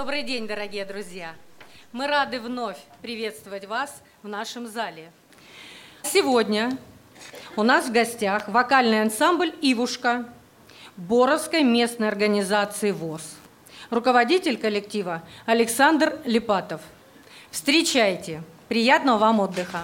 Добрый день, дорогие друзья! Мы рады вновь приветствовать вас в нашем зале. Сегодня у нас в гостях вокальный ансамбль «Ивушка» Боровской местной организации ВОЗ. Руководитель коллектива Александр Липатов. Встречайте! Приятного вам отдыха!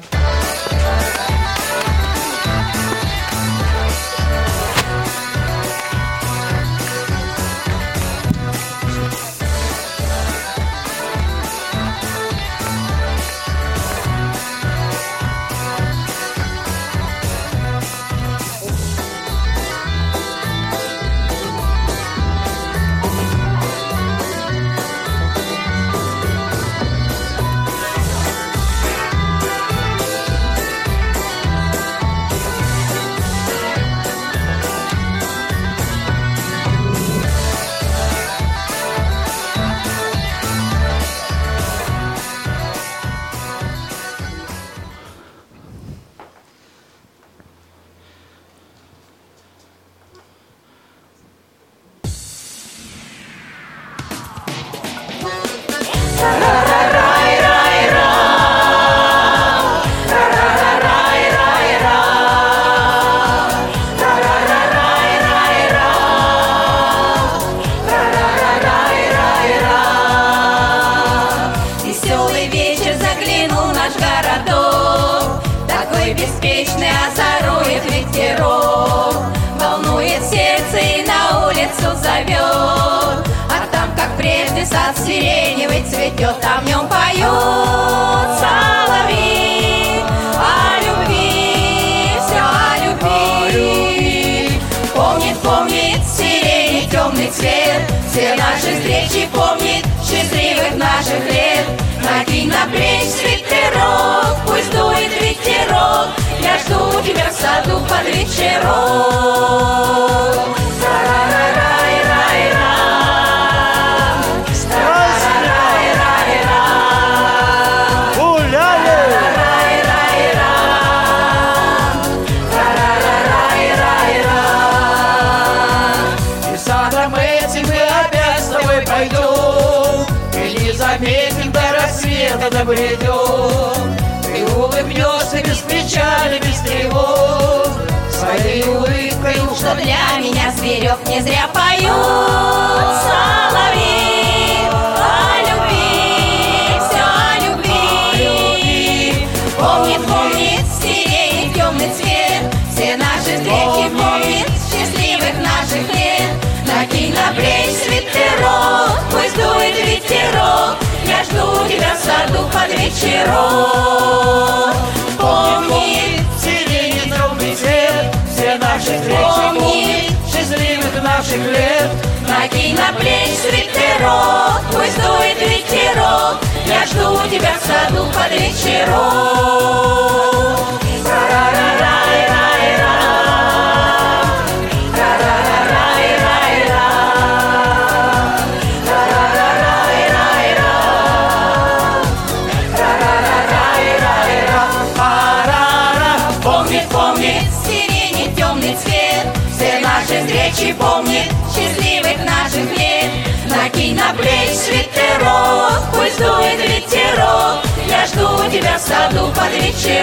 Встречи помнит Счастливых наших лет. Накинь на плечи свитерок Пусть дует ветерок. Я жду тебя в саду под вечерок.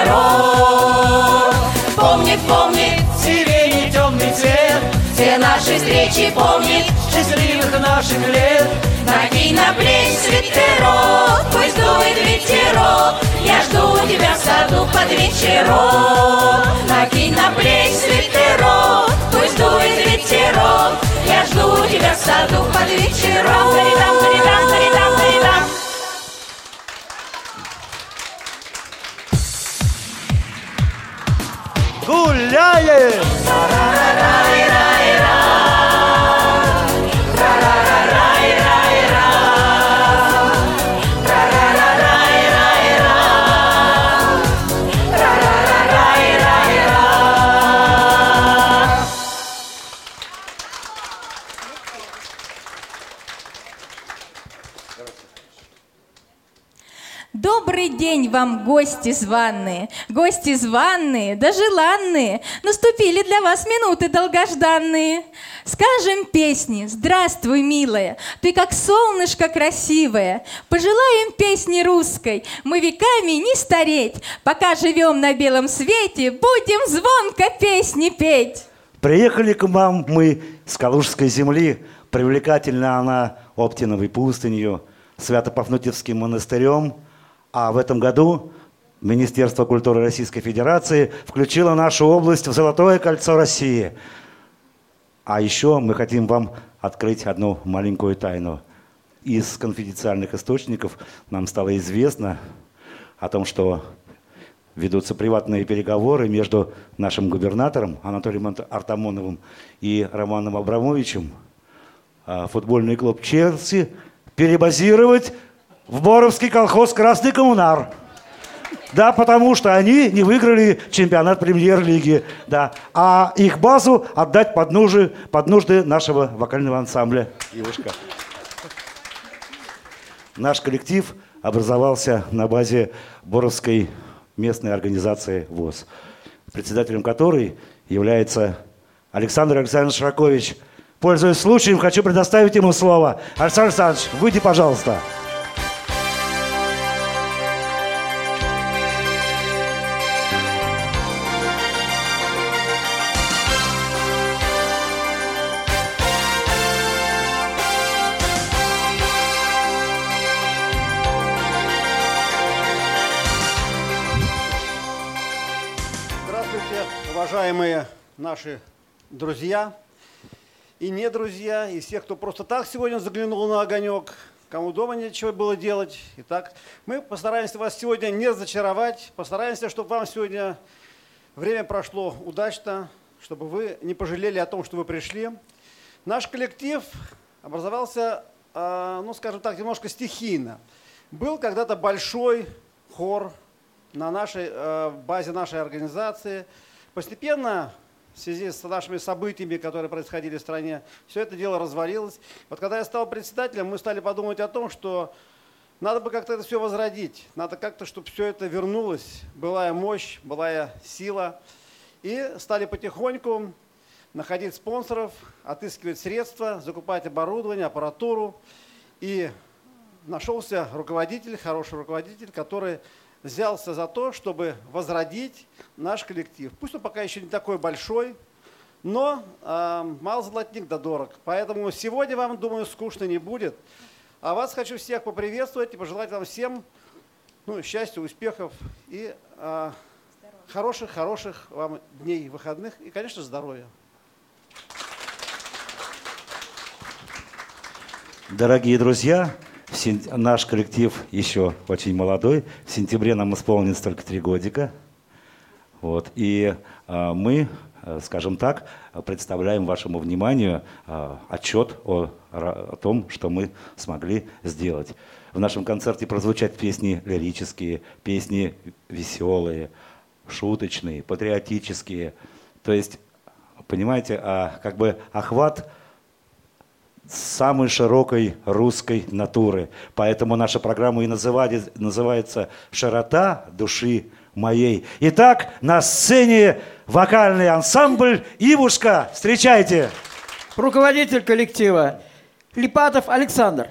Помнит, помнит сирени темный цвет. Все наши встречи помнит Счастливых наших лет. Накинь на плечи свитерок Пусть дует ветерок. Я жду тебя в саду под вечерок. Накинь на плечи свитерок. Пусть дует ветерок Я жду тебя в саду под вечерок Заридам, заридам, заридам, заридам. Гуляем! Вам, гости званные, гости званные, да желанные. Наступили для вас минуты долгожданные. Скажем песни «Здравствуй, милая, ты как солнышко красивое». Пожелаем песни русской, мы веками не стареть. Пока живем на белом свете, будем звонко песни петь. Приехали к вам мы с Калужской земли, привлекательна она Оптиновой пустынью, Свято-Пафнутьевским монастырем, а в этом году Министерство культуры Российской Федерации включило нашу область в Золотое кольцо России. А еще мы хотим вам открыть одну маленькую тайну. Из конфиденциальных источников нам стало известно о том, что ведутся приватные переговоры между нашим губернатором Анатолием Артамоновым и Романом Абрамовичем. А футбольный клуб Челси перебазировать в Боровский колхоз «Красный коммунар». Да, потому что они не выиграли чемпионат премьер-лиги. Да. А их базу отдать под нужды, под нужды нашего вокального ансамбля «Ивушка». Наш коллектив образовался на базе Боровской местной организации ВОЗ, председателем которой является Александр Александрович Шракович. Пользуясь случаем, хочу предоставить ему слово. Александр Александрович, выйди, пожалуйста. уважаемые наши друзья и не друзья, и все, кто просто так сегодня заглянул на огонек, кому дома нечего было делать. Итак, мы постараемся вас сегодня не разочаровать, постараемся, чтобы вам сегодня время прошло удачно, чтобы вы не пожалели о том, что вы пришли. Наш коллектив образовался, а, ну, скажем так, немножко стихийно. Был когда-то большой хор на нашей э, базе нашей организации – Постепенно, в связи с нашими событиями, которые происходили в стране, все это дело развалилось. Вот когда я стал председателем, мы стали подумать о том, что надо бы как-то это все возродить. Надо как-то, чтобы все это вернулось. Былая мощь, былая сила. И стали потихоньку находить спонсоров, отыскивать средства, закупать оборудование, аппаратуру. И нашелся руководитель, хороший руководитель, который взялся за то, чтобы возродить наш коллектив. Пусть он пока еще не такой большой, но э, мало золотник да дорог. Поэтому сегодня вам, думаю, скучно не будет. А вас хочу всех поприветствовать и пожелать вам всем ну, счастья, успехов и э, хороших, хороших вам дней выходных и, конечно, здоровья. Дорогие друзья, Наш коллектив еще очень молодой. В сентябре нам исполнилось только три годика. Вот. И э, мы, э, скажем так, представляем вашему вниманию э, отчет о, о том, что мы смогли сделать. В нашем концерте прозвучат песни лирические, песни веселые, шуточные, патриотические. То есть, понимаете, а, как бы охват – самой широкой русской натуры. Поэтому наша программа и называли, называется «Широта души моей». Итак, на сцене вокальный ансамбль «Ивушка». Встречайте! Руководитель коллектива Липатов Александр.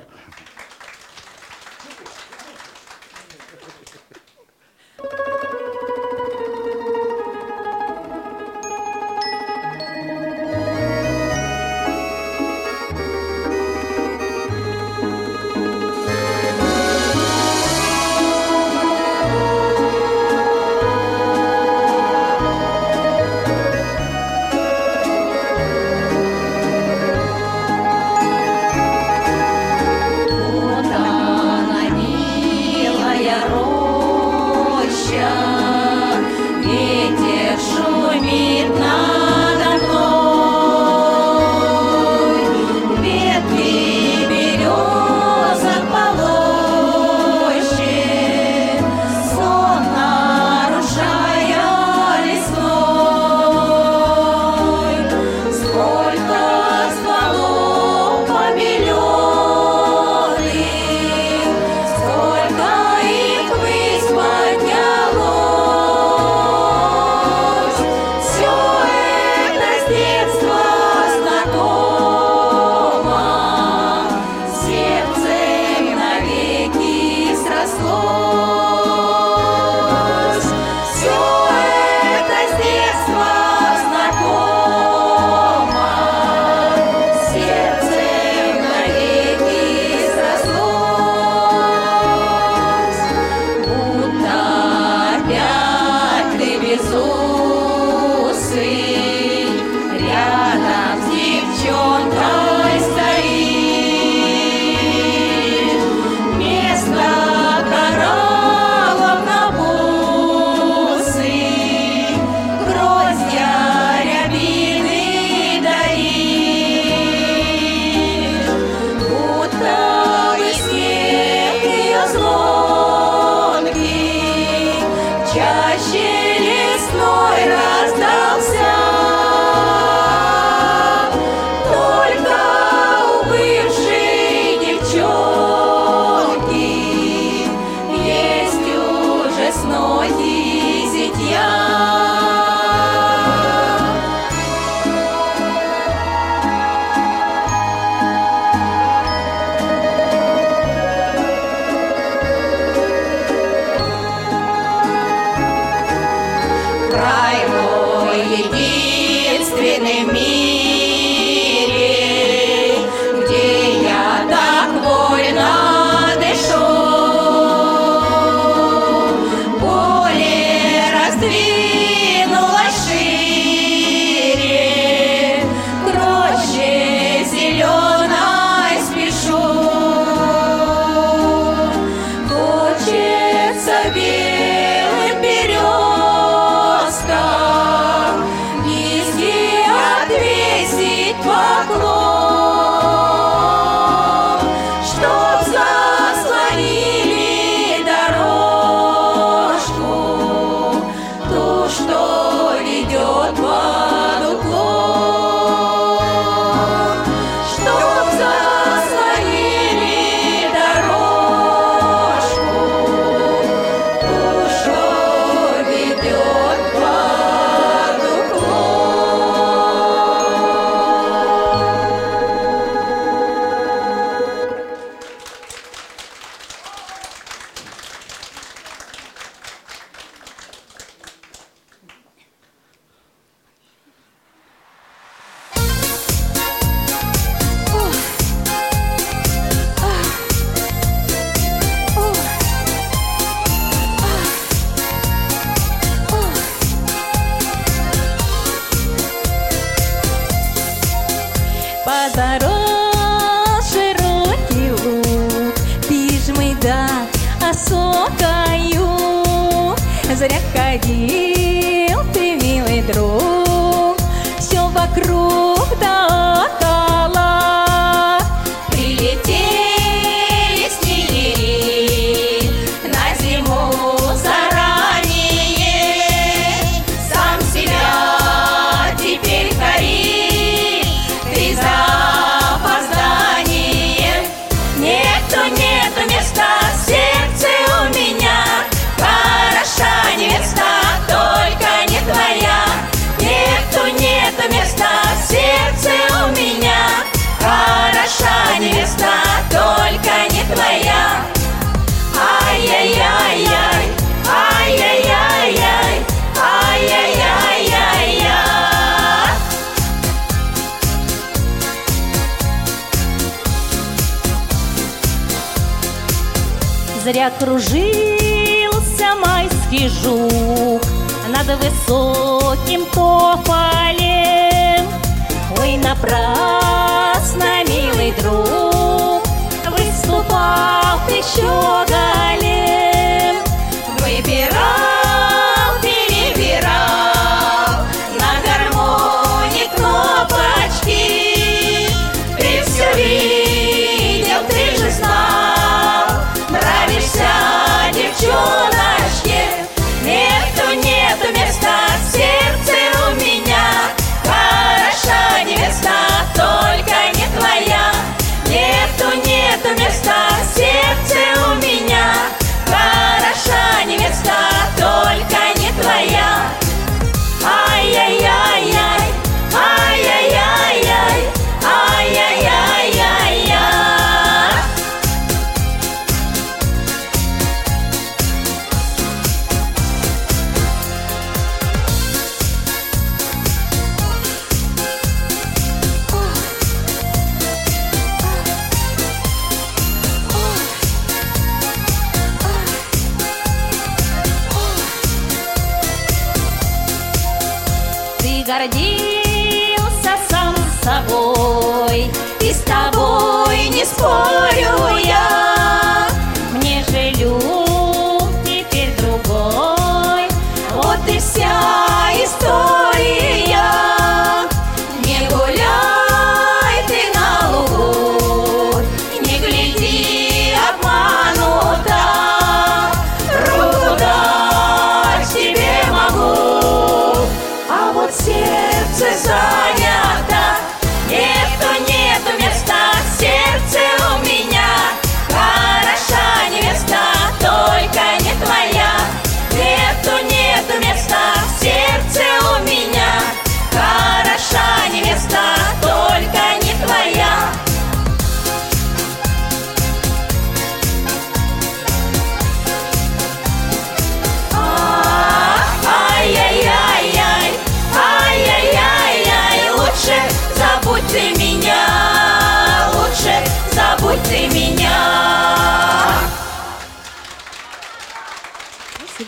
закружился майский жук Над высоким тополем Ой, напрасно, милый друг Выступал ты щеголем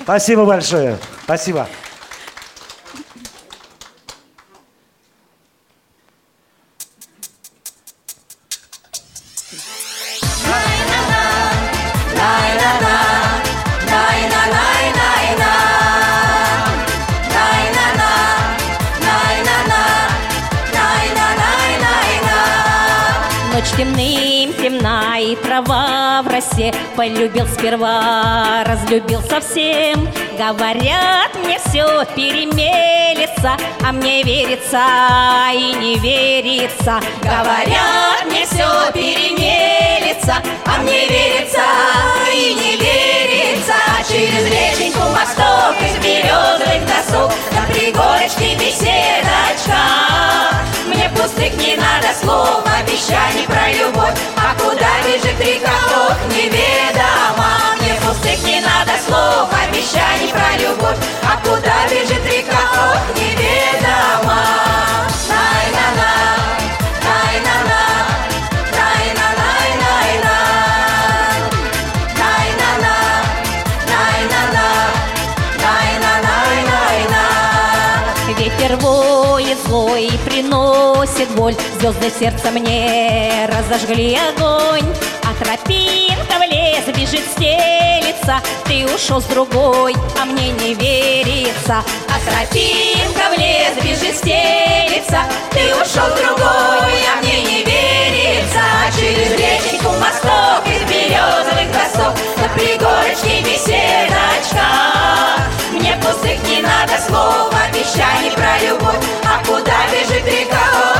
Спасибо большое. Спасибо. темные красе Полюбил сперва, разлюбил совсем. Говорят, мне все перемелится А мне верится и не верится. Говорят, мне все перемелится А мне верится и не верится мчится через реченьку мосток из березовых досок На пригорочке беседочка Мне пустых не надо слов, обещаний про любовь А куда бежит река, ох, неведомо Звезды сердца мне разожгли огонь, А тропинка в лес бежит стелится. Ты ушел с другой, а мне не верится. А тропинка в лес бежит стелится. Ты ушел с другой, а мне не верится. А через реченьку мосток из березовых досок На пригорочке беседочка. Мне пустых не надо слов, обещаний про любовь. А куда бежит река?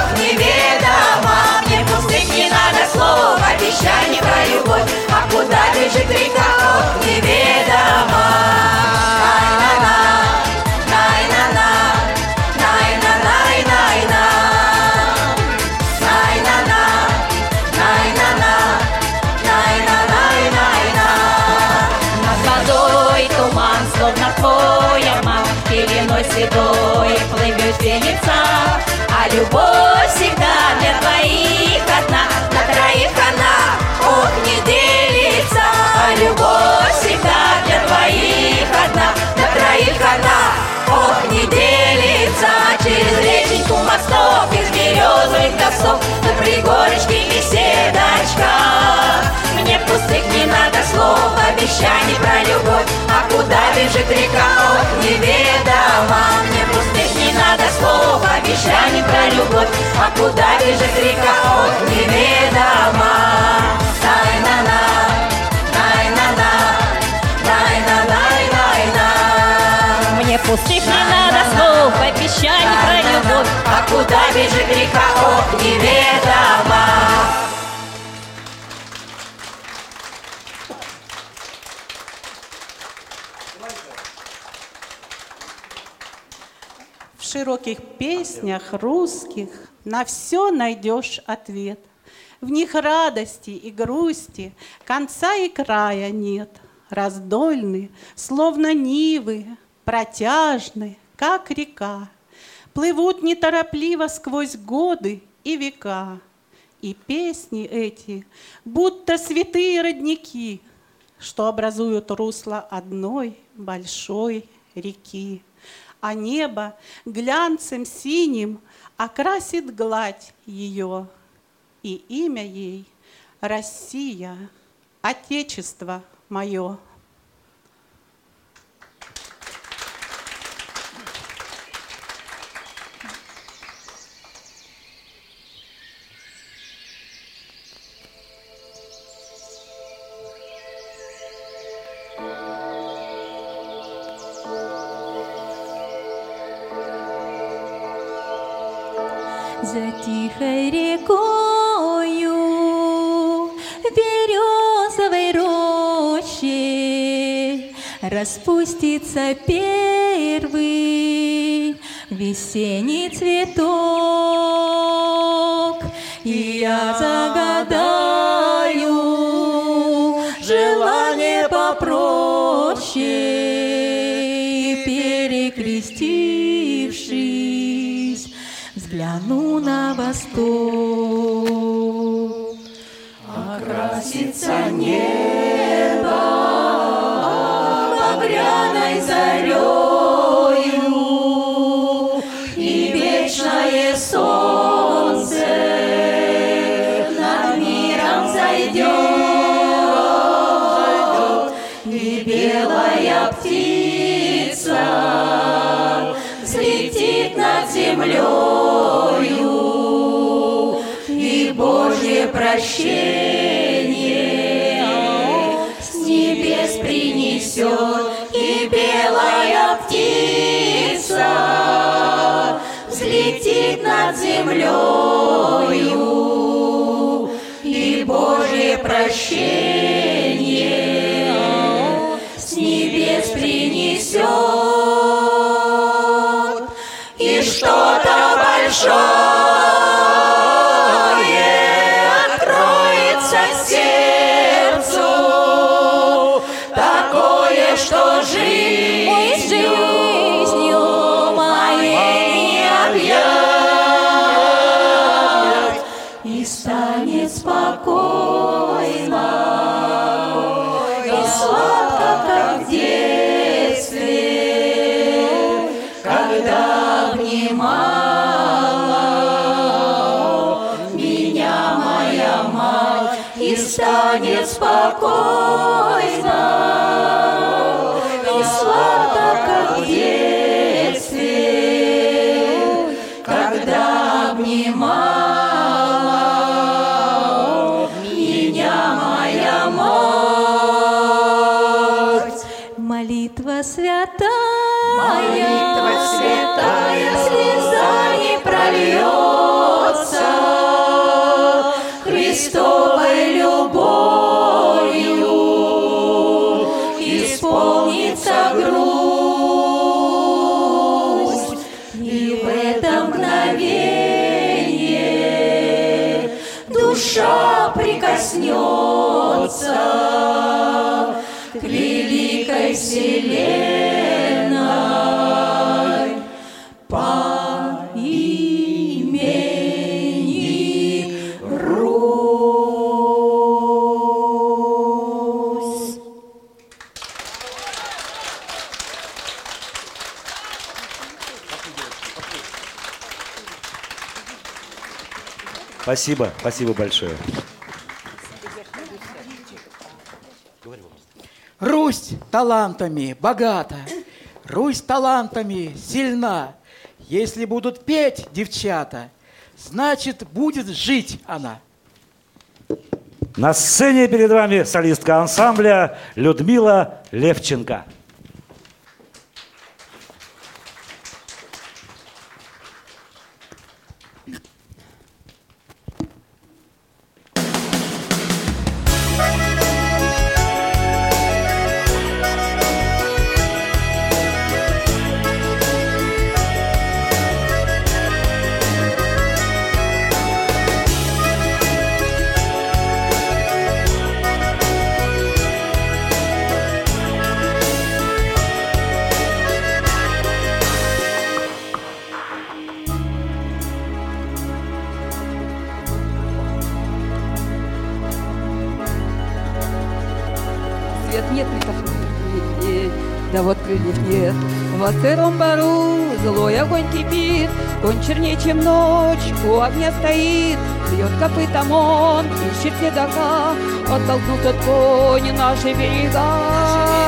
Бежит река, ох, неведомо. Мне пустых не надо слов, обещаний про любовь, а куда бежит река, ох, неведомо. Тай-на-на, тай-на-на, тай-на-най-най-на. Мне пустых не надо слов, обещаний про любовь А куда бежит река, ох, неведомо. Широких песнях русских на все найдешь ответ. В них радости и грусти конца и края нет. Раздольны, словно нивы, протяжны, как река. Плывут неторопливо сквозь годы и века. И песни эти, будто святые родники, что образуют русло одной большой реки а небо глянцем синим окрасит гладь ее, и имя ей Россия, Отечество мое. Распустится первый весенний цветок, и я загадаю желание попроще, перекрестившись, взгляну на восток. Взлетит над землею, И Божье прощение с небес принесет, И что-то большое спокойно и сладко, как в детстве, когда обнимала меня моя мать. Молитва святая, молитва святая. Вселенной по имени Русь. Спасибо, спасибо большое. Русь талантами богата, Русь талантами сильна. Если будут петь девчата, значит, будет жить она. На сцене перед вами солистка ансамбля Людмила Левченко. Сыром бару злой огонь кипит, Он чернее, чем ночь, у огня стоит. Бьет копытом он, ищет седока, Оттолкнул тот конь наши берега.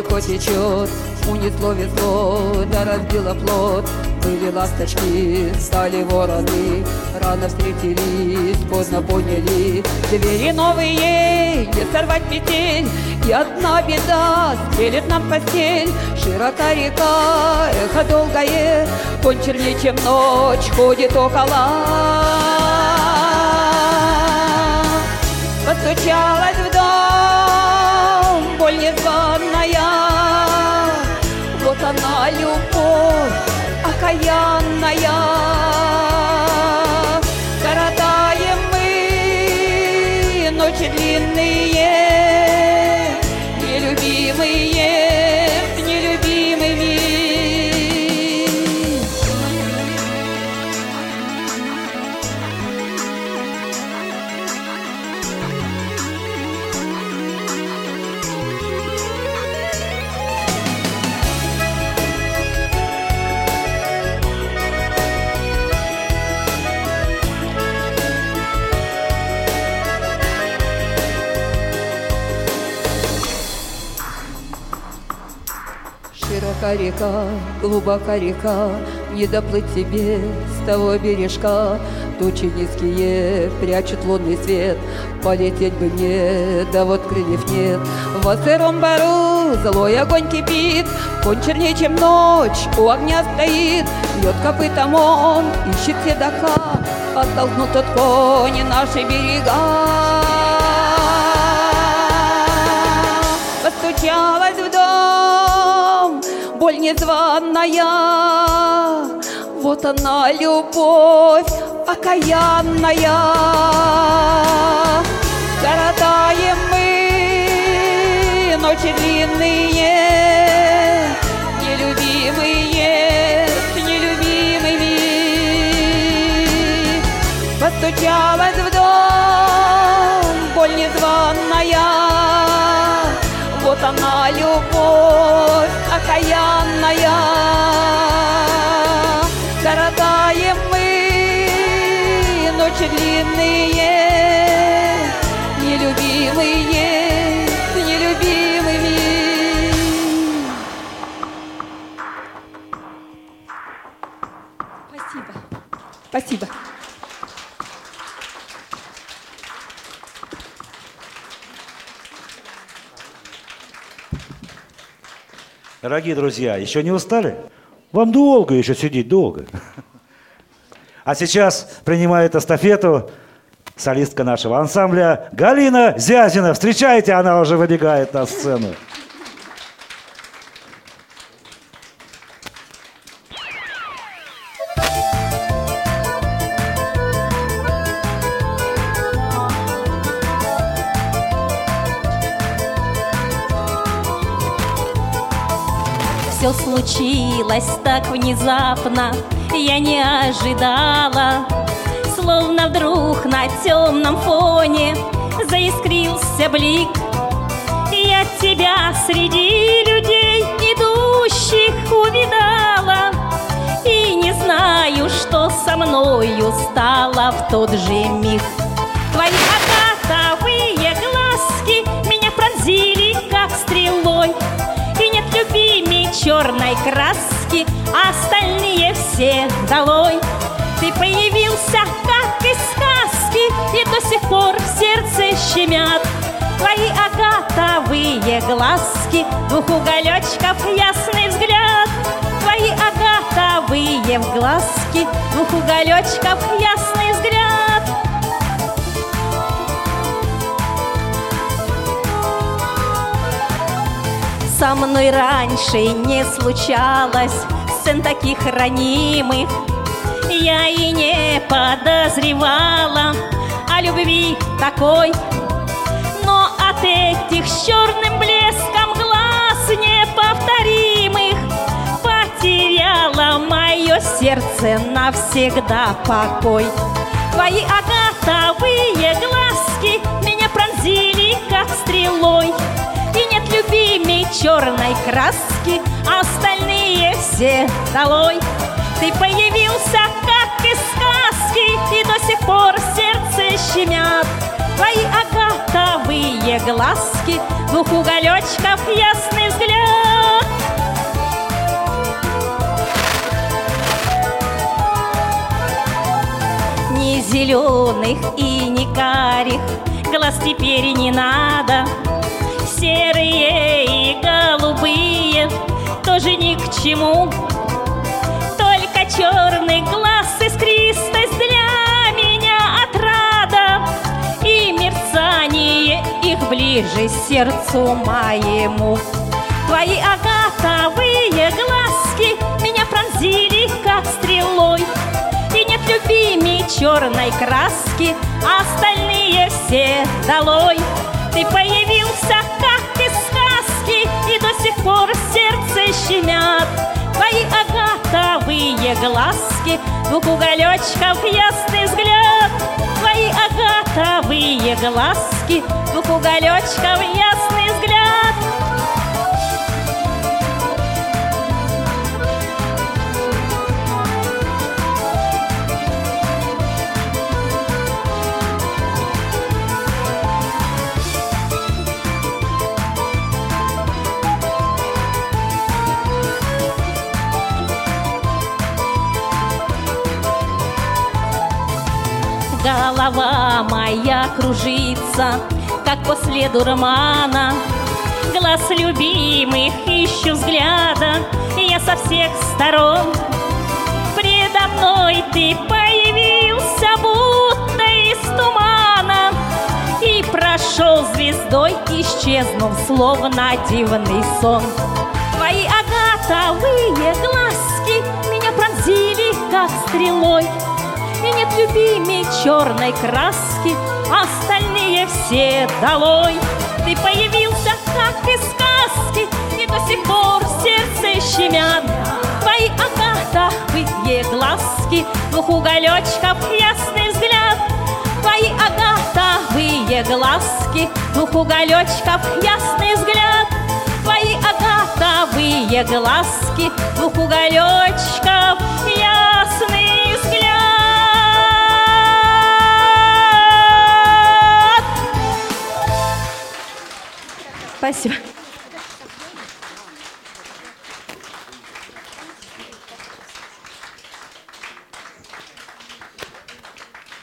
Далеко течет, Унесло весло, да разбило плод. Были ласточки, стали вороны, Рано встретились, поздно поняли. Двери новые, не сорвать петель, И одна беда, стелет нам постель. Широка река, эхо долгое, Конь чернее, чем ночь, ходит около. Постучалась в дом, боль незваная, Она, любовь окаянная. Широка река, глубока река, Не доплыть тебе с того бережка. Тучи низкие прячут лунный свет, Полететь бы мне, да вот крыльев нет. В сыром бару злой огонь кипит, Конь чернее, чем ночь, у огня стоит, Бьет копытом он, ищет седока, Оттолкнут от кони наши берега. Постучалась боль незваная. Вот она, любовь окаянная. Коротаем мы ночи длинные, Нелюбимые с нелюбимыми. Постучалась в дом, боль незваная. Вот она, любовь окаянная Дорогие друзья, еще не устали? Вам долго еще сидеть, долго. А сейчас принимает эстафету солистка нашего ансамбля Галина Зязина. Встречайте, она уже выбегает на сцену. Случилось так внезапно, я не ожидала. Словно вдруг на темном фоне заискрился блик. Я тебя среди людей идущих увидала И не знаю, что со мною стало в тот же миг Твои агатовые глазки меня пронзили, как стрелой черной краски, а остальные все долой. Ты появился, как из сказки, и до сих пор в сердце щемят Твои агатовые глазки, двух уголечков ясный взгляд Твои агатовые глазки, двух уголечков ясный Со мной раньше не случалось. Сцен таких ранимых Я и не подозревала. О любви такой Но от этих с черным блеском глаз неповторимых Потеряло мое сердце навсегда покой. Твои агатовые глазки меня пронзили, как стрелой любимей черной краски, остальные все долой. Ты появился, как из сказки, и до сих пор сердце щемят. Твои агатовые глазки, двух уголечков ясный взгляд. Ни зеленых и ни карих глаз теперь не надо Серые и голубые тоже ни к чему. Только черный глаз искристость для меня отрада И мерцание их ближе сердцу моему. Твои агатовые глазки меня пронзили, как стрелой И нет любимей черной краски, а остальные все долой Ты появился, как из сказки, и до сих пор сердце щемят. Твои агатовые глазки, двух уголечков ясный взгляд. Твои агатовые глазки, двух уголечков ясный взгляд Голова моя кружится, как после дурмана Глаз любимых ищу взгляда, я со всех сторон. Предо мной ты появился, будто из тумана И прошел звездой, исчезнув, словно дивный сон. Твои агатовые глазки меня пронзили, как стрелой любимей черной краски, остальные все долой. Ты появился, как из сказки, и до сих пор сердце щемят. Твои агатовые глазки, двух уголечков ясный взгляд. Твои агатовые глазки, двух уголечков ясный взгляд. Твои Голубые глазки, двух уголечков Ясный Спасибо.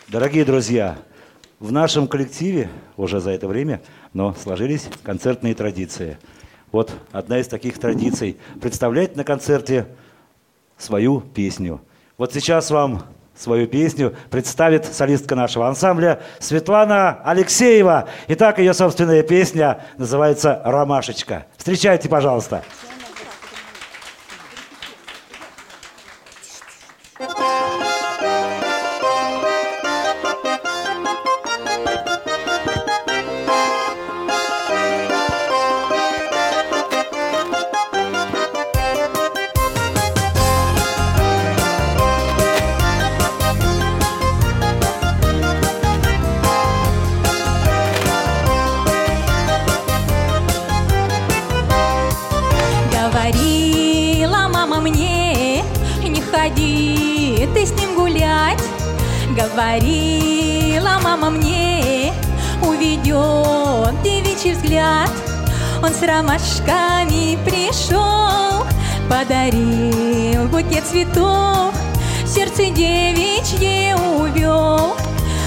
Дорогие друзья, в нашем коллективе уже за это время, но сложились концертные традиции. Вот одна из таких традиций – представлять на концерте свою песню. Вот сейчас вам свою песню представит солистка нашего ансамбля Светлана Алексеева. Итак, ее собственная песня называется «Ромашечка». Встречайте, пожалуйста. Говорила с ромашками пришел, подарил букет цветов, сердце девичье увел,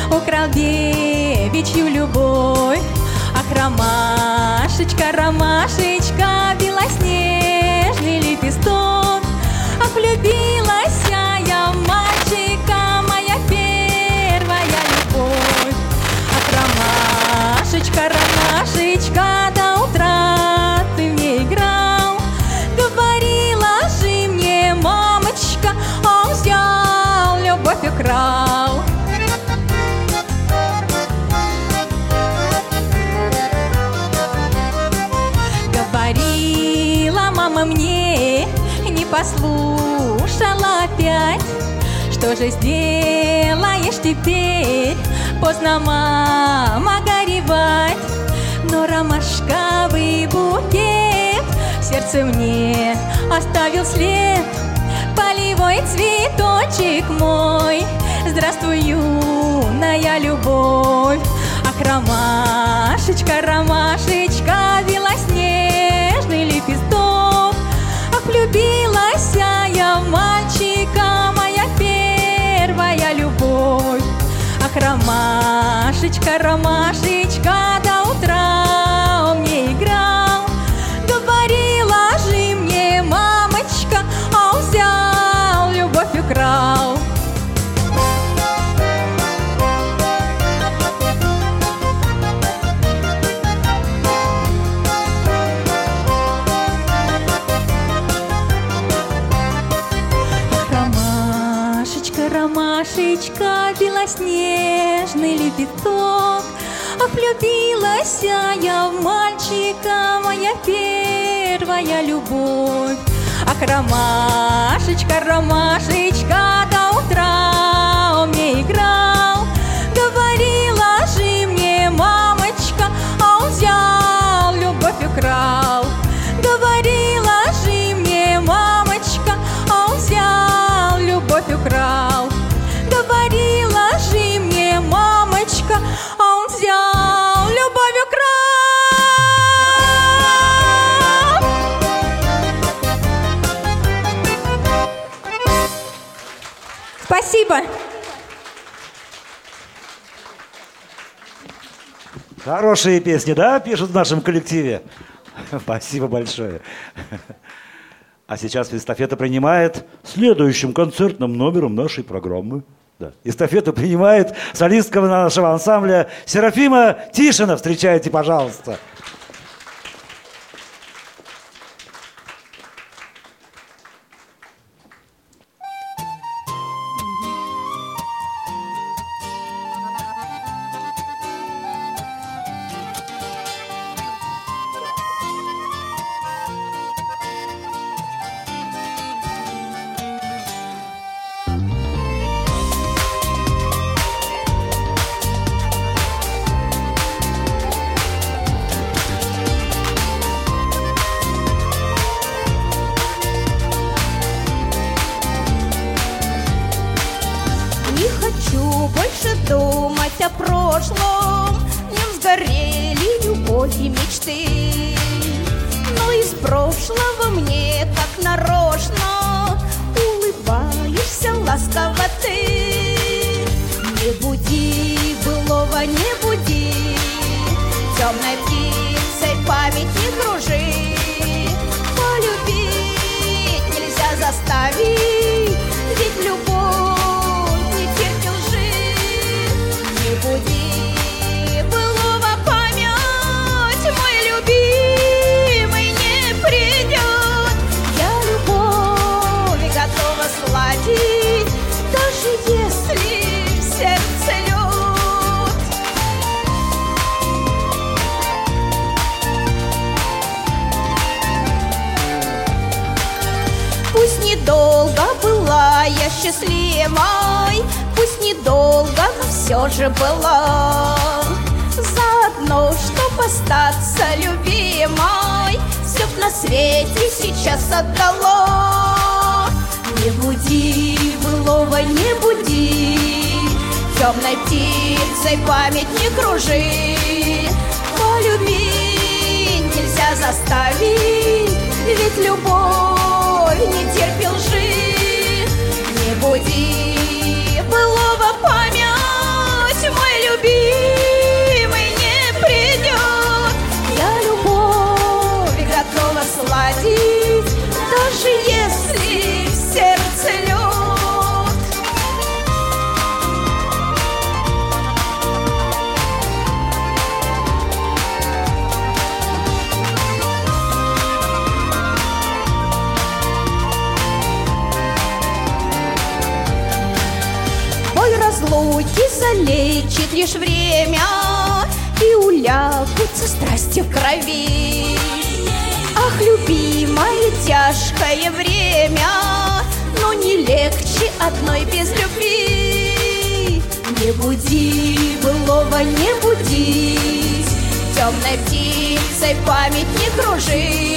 украл девичью любовь. Ах, ромашечка, ромашечка, Что же сделаешь теперь? Поздно, мама, горевать. Но ромашковый букет в сердце мне оставил след. Полевой цветочек мой, здравствуй, юная любовь. Ах, ромашечка, ромашечка, белоснежный ромашечка, ромашечка, до влюбилась я в мальчика, моя первая любовь. Ах, ромашечка, ромашечка, Спасибо. Хорошие песни, да, пишут в нашем коллективе? Спасибо большое. А сейчас эстафета принимает следующим концертным номером нашей программы. Да. Эстафету принимает солистка нашего ансамбля Серафима Тишина. Встречайте, пожалуйста. Счастливой, Пусть недолго, но все же была. Заодно, чтоб остаться любимой, Все на свете сейчас отдала. Не буди, былого не буди, Темной птицей память не кружи. Полюбить нельзя заставить, Ведь любовь не терпит буди былого память, залечит лишь время И улягутся страсти в крови. Ах, любимое тяжкое время Но не легче одной без любви. Не буди, былого не буди Темной птицей память не кружи.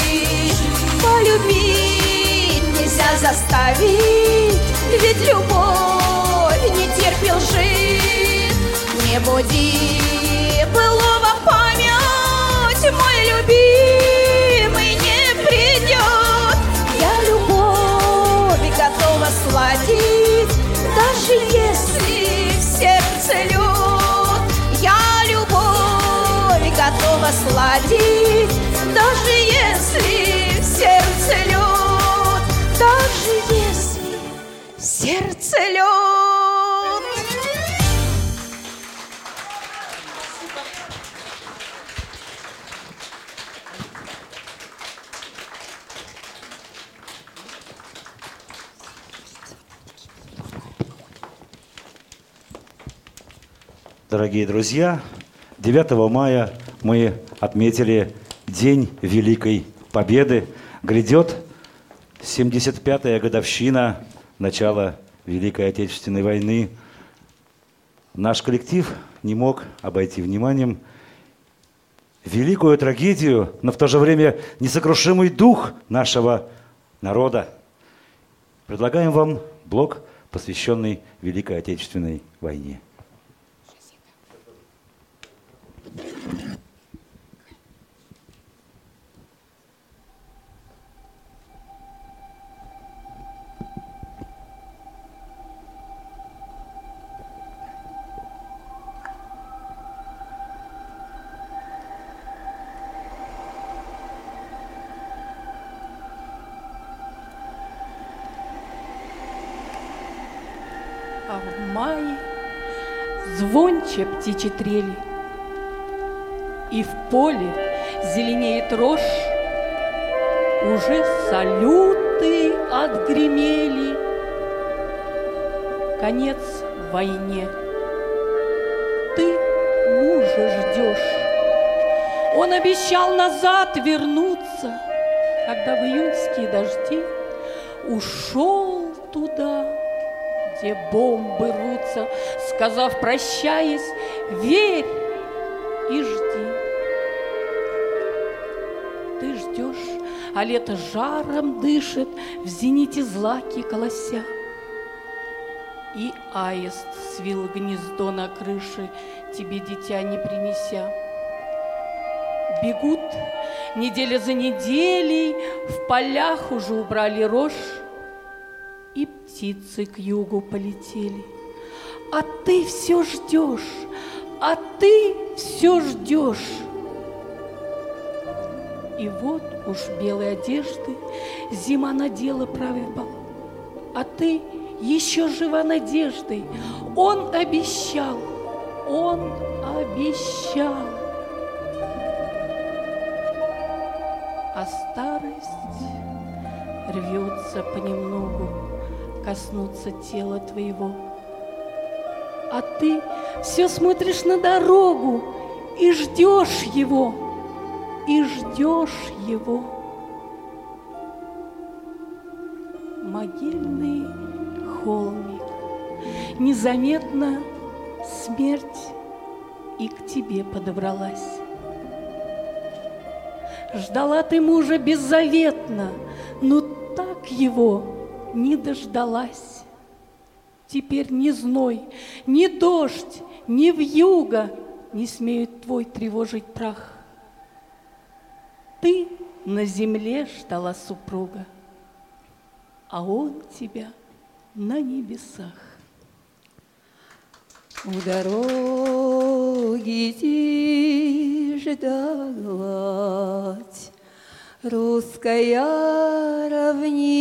Полюбить нельзя заставить Ведь любовь не терпит лжи Не буди былого память Мой любимый не придет. Я любовь готова сладить Даже если в сердце лед Я любовь готова сладить Даже если в сердце лед Даже Дорогие друзья, 9 мая мы отметили День Великой Победы. Грядет 75-я годовщина начала Великой Отечественной войны. Наш коллектив не мог обойти вниманием великую трагедию, но в то же время несокрушимый дух нашего народа. Предлагаем вам блок, посвященный Великой Отечественной войне. А в мае звонче птичьи трели, И в поле зеленеет рожь, Уже салюты отгремели, Конец войне. Ты мужа ждешь, Он обещал назад вернуться, Когда в июньские дожди Ушел туда, где бомбы рвутся, сказав, прощаясь, верь и жди. Ты ждешь, а лето жаром дышит, в зените злаки колося. И аист свил гнездо на крыше, тебе дитя не принеся. Бегут неделя за неделей, в полях уже убрали рожь, и птицы к югу полетели. А ты все ждешь, а ты все ждешь. И вот уж белой одежды зима надела правый. А ты еще жива надеждой. Он обещал, он обещал. А старость рвется понемногу коснуться тела твоего. Ты все смотришь на дорогу и ждешь его, и ждешь его. Могильный холмик, незаметно смерть и к тебе подобралась. Ждала ты мужа беззаветно, но так его не дождалась. Теперь ни зной, ни дождь, ни вьюга не смеют твой тревожить прах. Ты на земле ждала супруга, а он тебя на небесах. У дороги тишь да гладь, Русская равнина,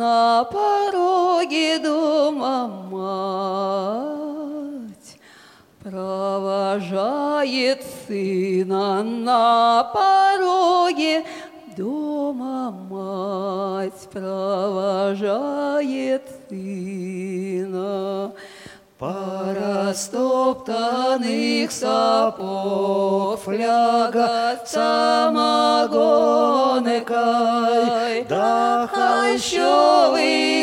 На пороге дома мать Провожает сына на пороге дома мать провожает сына. Пара стоптанных сапог, фляга самогонкой, да холщовый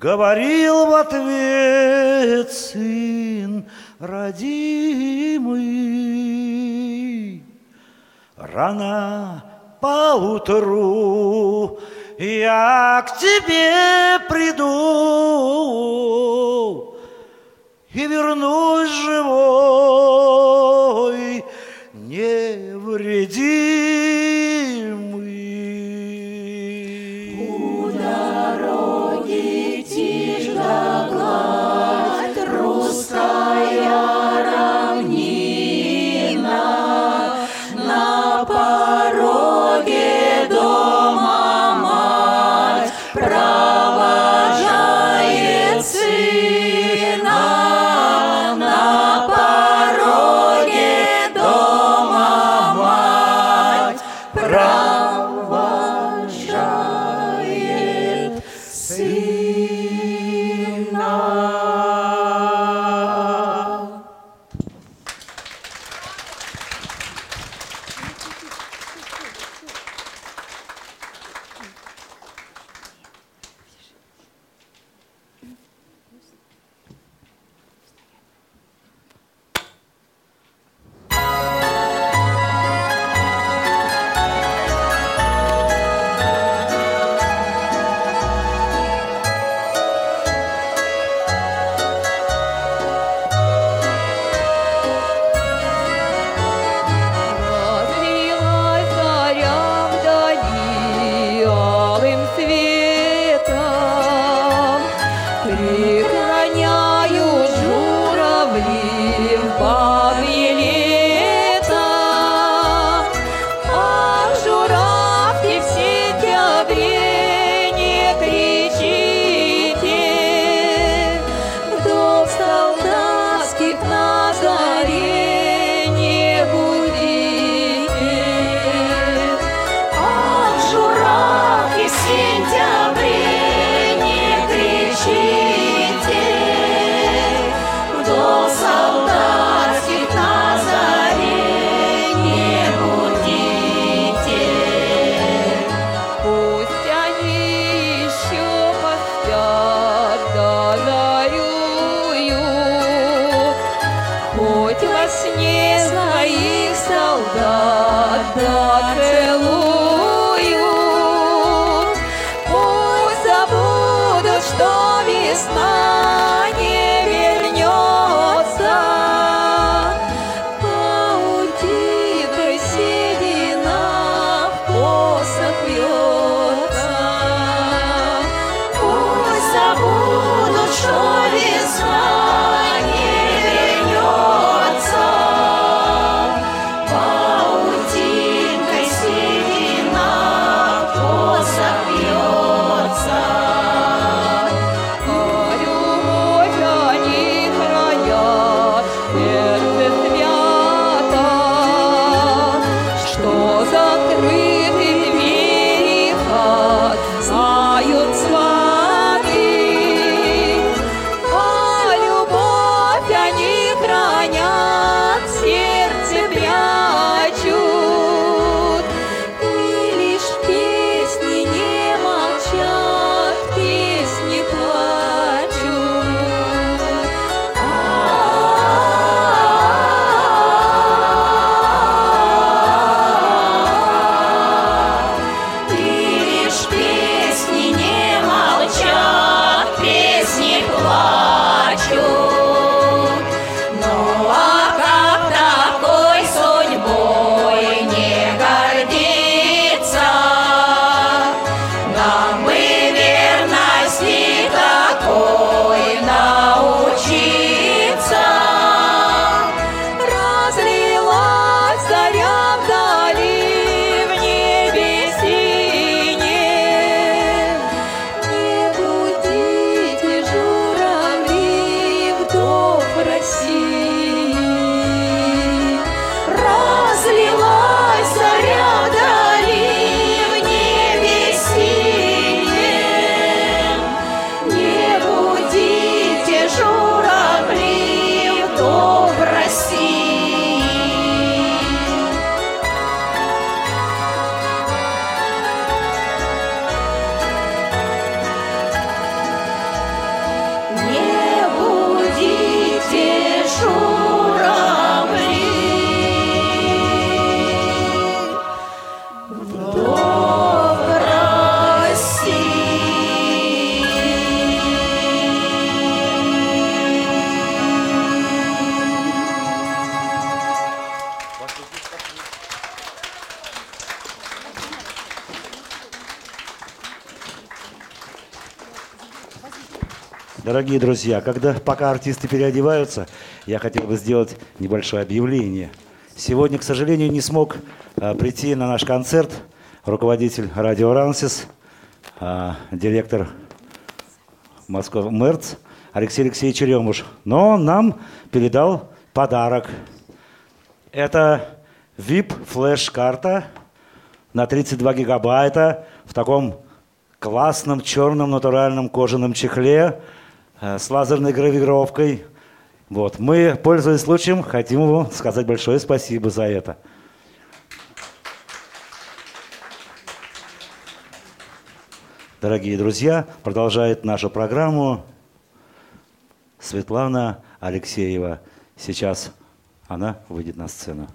Говорил в ответ сын родимый. Рано поутру я к тебе приду и вернусь живой, невредимый. Дорогие друзья, когда, пока артисты переодеваются, я хотел бы сделать небольшое объявление. Сегодня, к сожалению, не смог а, прийти на наш концерт руководитель радио «Рансис», а, директор Москва Мерц Алексей Алексеевич Ремуш. Но он нам передал подарок. Это VIP-флеш-карта на 32 гигабайта в таком классном черном натуральном кожаном чехле с лазерной гравировкой. Вот. Мы, пользуясь случаем, хотим ему сказать большое спасибо за это. Дорогие друзья, продолжает нашу программу Светлана Алексеева. Сейчас она выйдет на сцену.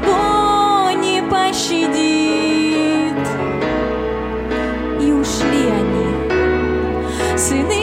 тобой не пощадит. И ушли они, сыны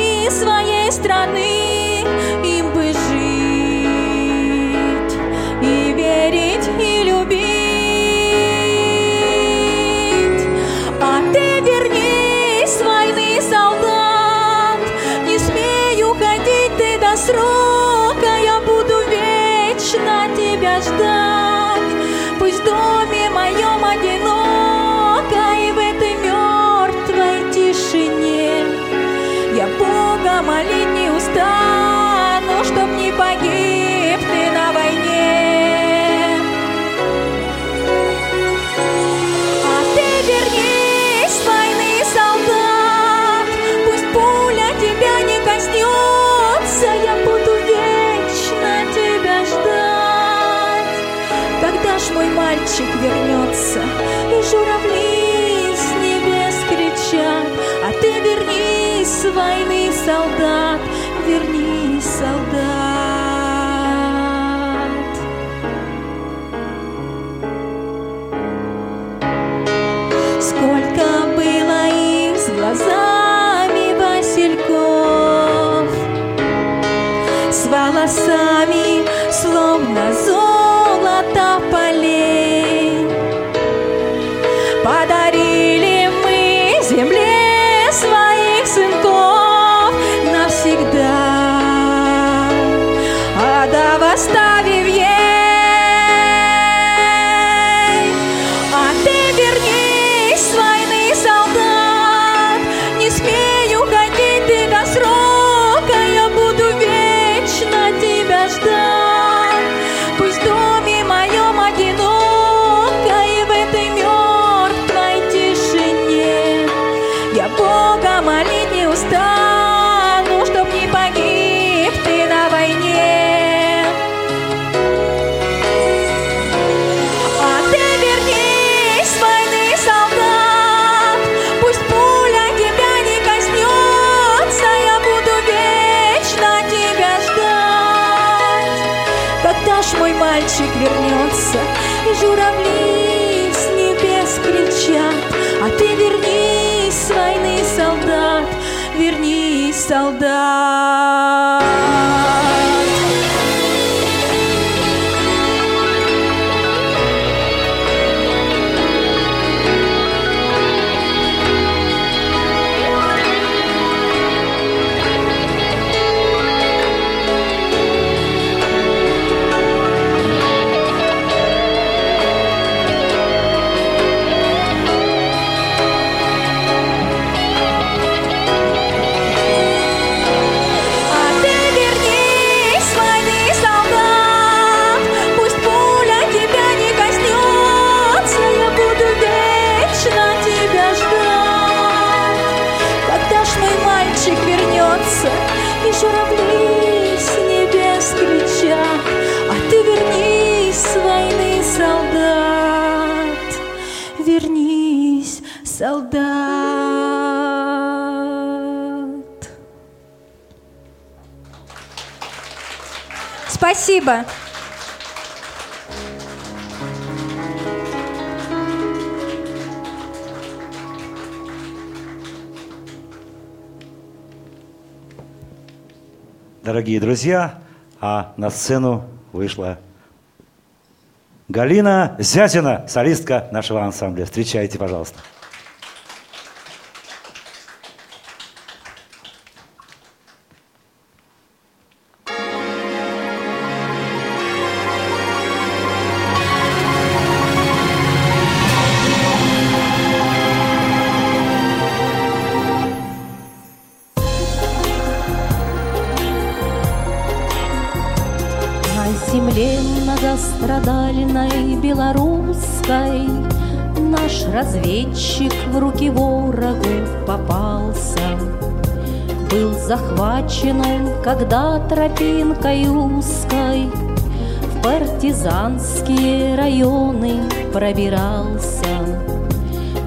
войны солдат, вернись, солдат. солдат. Спасибо. Дорогие друзья, а на сцену вышла Галина Зятина, солистка нашего ансамбля. Встречайте, пожалуйста. Белорусской Наш разведчик в руки ворогу попался. Был захвачен он, когда тропинкой узкой В партизанские районы пробирался.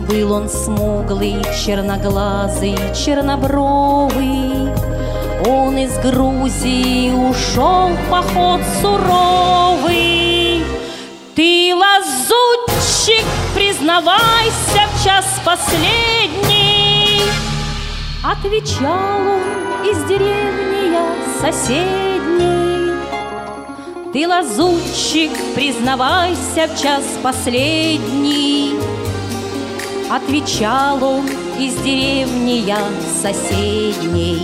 Был он смуглый, черноглазый, чернобровый. Он из Грузии ушел в поход суровый Ты лазутчик, признавайся в час последний. Отвечал он из деревни я соседней. Ты лазутчик, признавайся в час последний. Отвечал он из деревни я соседней.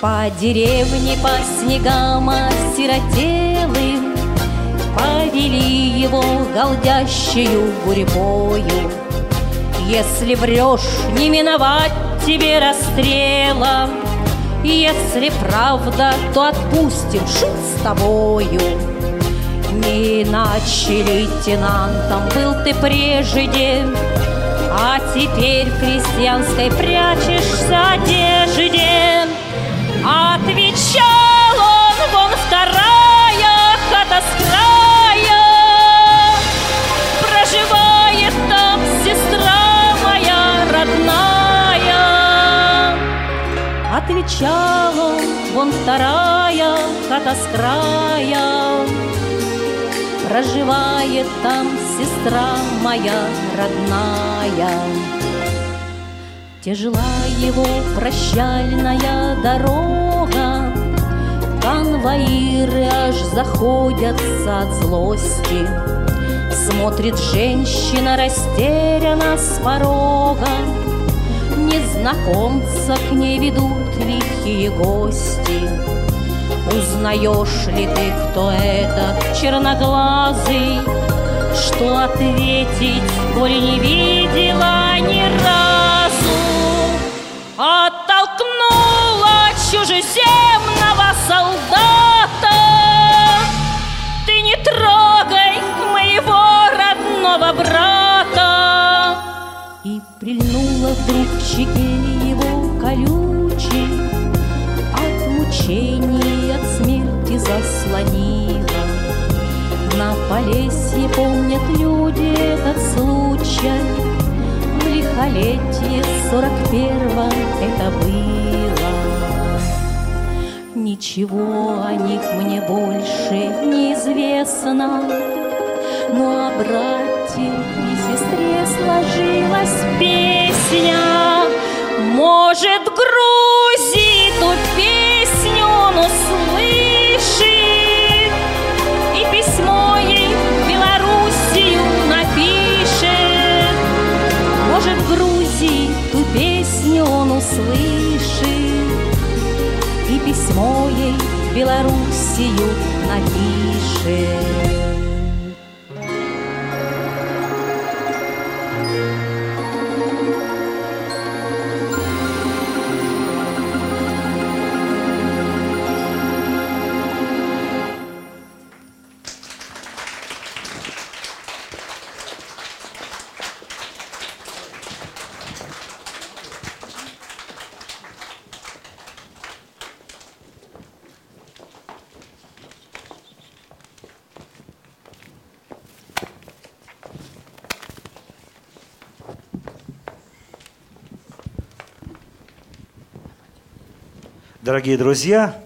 По деревне, по снегам осиротелым Повели его голдящую гурьбою Если врешь, не миновать тебе расстрела. Если правда, то отпустим шут с тобою. Не иначе лейтенантом был ты прежде. А теперь в крестьянской прячешься одежде. Отвечал Отвечал он, вон вторая хата с края. Проживает там сестра моя родная. Тяжела его прощальная дорога Конвоиры аж заходятся от злости. Смотрит женщина растерянно с порога Незнакомца к ней ведут лихие гости. Узнаешь ли ты, кто этот черноглазый? Что ответить, коли не видела ни разу? Оттолкнула чужеземного солдата. Ты не трогай моего родного брата. И прильнула вдруг щеке его колючей От мучений, от смерти заслонила. На Полесье помнят люди этот случай В лихолетие сорок первом это было. Ничего о них мне больше неизвестно Но о брате и сестре сложилась песня Может, Грузии ту песню он услышит И письмо ей в Белоруссию напишет. Может, Грузии ту песню он услышит И письмо ей в Белоруссию напишет Дорогие друзья,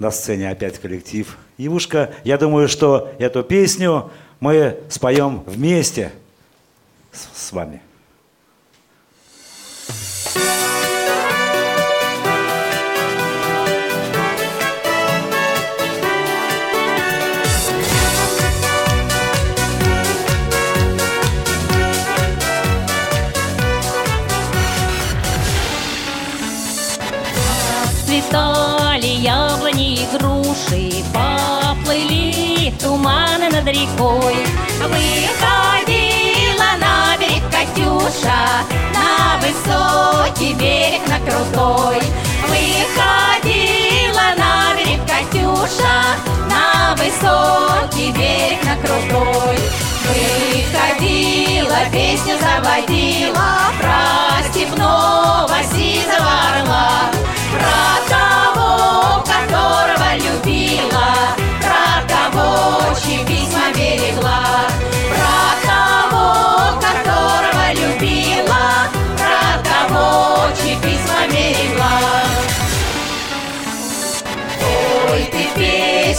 на сцене опять коллектив Ивушка. Я думаю, что эту песню мы споем вместе с, вами. Цветали рекой. Выходила на берег Катюша, на высокий берег, на крутой. Выходила на берег Катюша, на высокий берег на крутой. Выходила, песню заводила про степного сизого орла,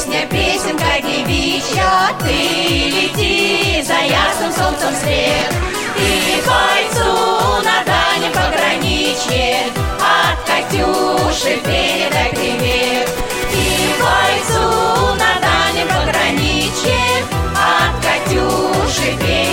песня, песенка девичья, ты лети за ясным солнцем вслед. И бойцу на дальнем пограничье от Катюши передай привет. И бойцу на дальнем пограничье от Катюши передай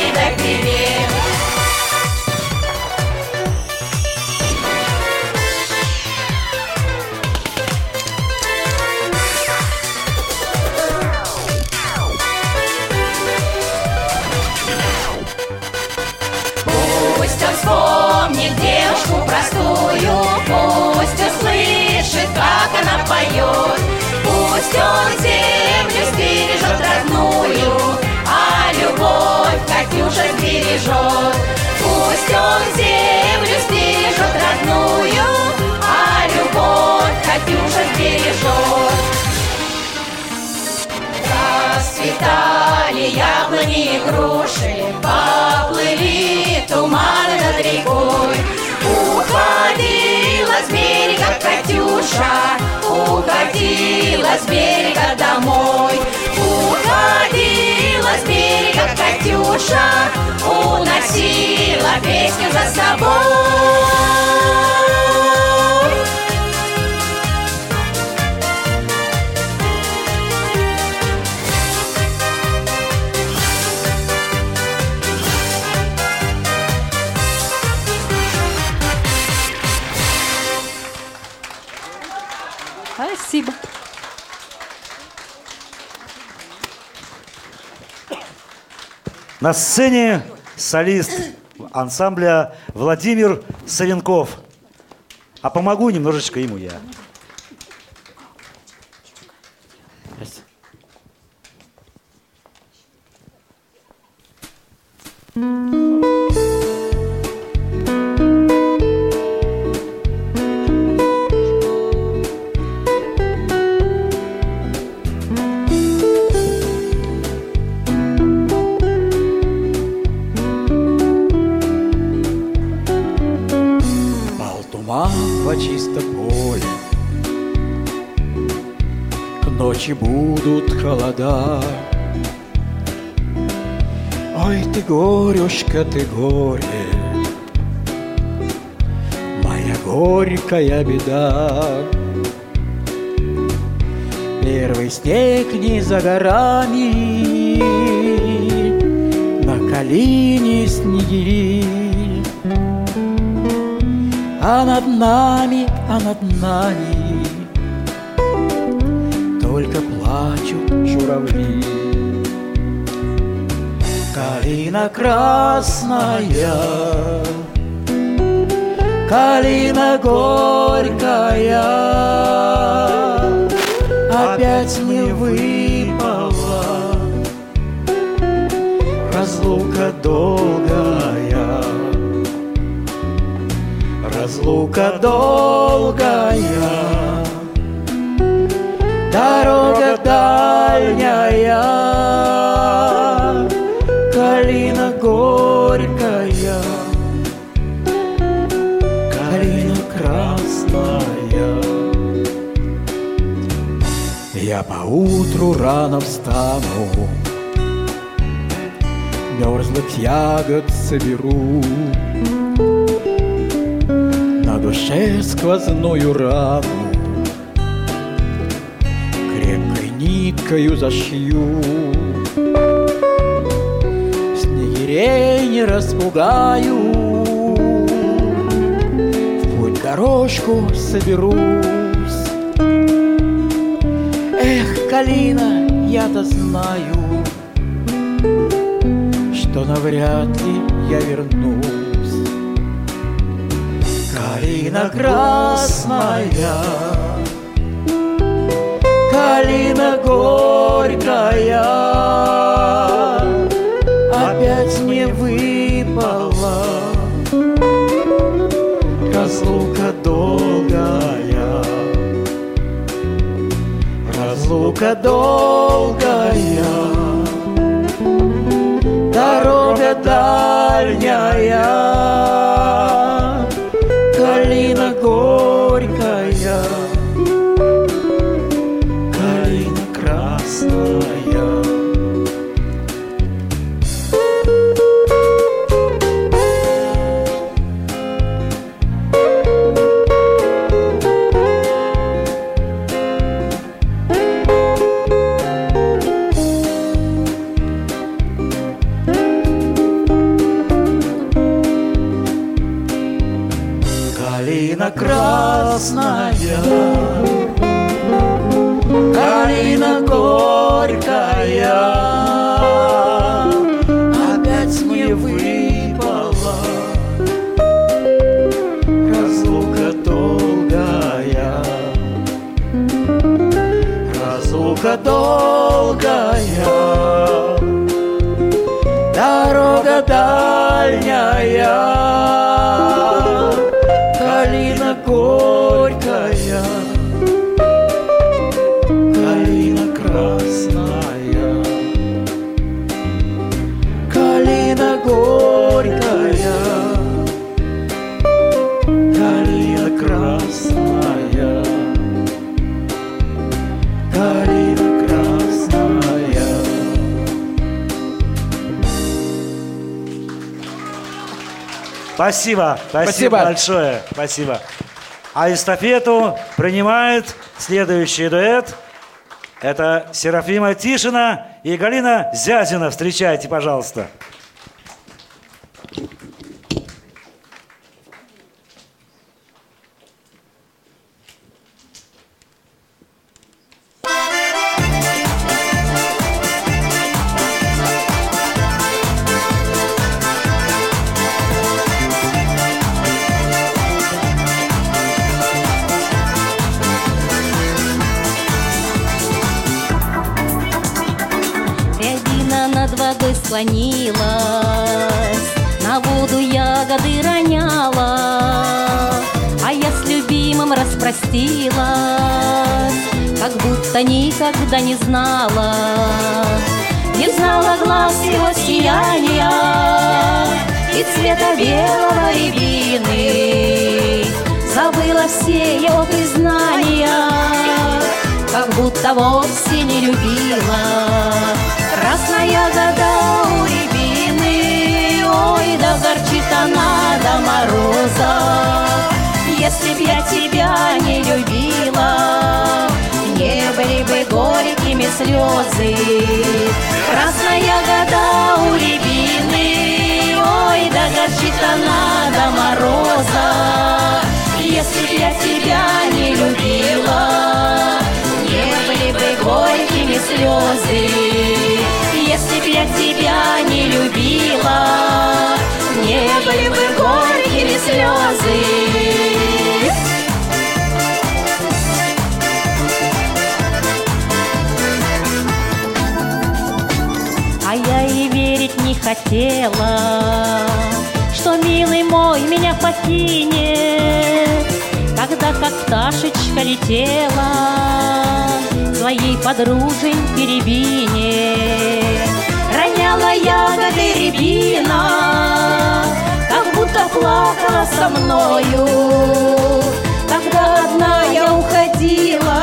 груши, Поплыли туманы над рекой. Уходила с берега Катюша, Уходила с берега домой. Уходила с берега Катюша, Уносила песню за собой. На сцене солист ансамбля Владимир Савенков. А помогу немножечко ему я. Пал ночи будут холода. Ой, ты горюшка, ты горе, Моя горькая беда. Первый снег не за горами, На колени снегири. А над нами, а над нами плачут журавли. Калина красная. Калина горькая. Опять не выпала Разлука долгая. Разлука долгая, дорога дальняя, калина горькая, калина красная. Я поутру рано встану, мерзлых ягод соберу, на душе сквозную рану ниткою зашью. Снегирей не распугаю. В путь дорожку соберусь. Эх, Калина, я-то знаю Что навряд ли я вернусь. Калина красная, Калина горькая. Опять не выпала. Разлука долгая. Разлука долгая. Дорога дальняя Спасибо, спасибо, Спасибо. большое, спасибо. А эстафету принимает следующий дуэт. Это Серафима Тишина и Галина Зязина. Встречайте, пожалуйста. Вовсе не любила. Красная года у рябины, ой, да горчит она до мороза. Если б я тебя не любила, не были бы горькими слезы. Красная года у рябины, ой, да горчит она до мороза. Если б я тебя не любила, слезы. Если б я тебя не любила, не были бы горькими слезы. А я и верить не хотела, что милый мой меня покинет, когда как пташечка летела своей подружей перебине. Роняла ягоды рябина, как будто плакала со мною, когда одна я уходила,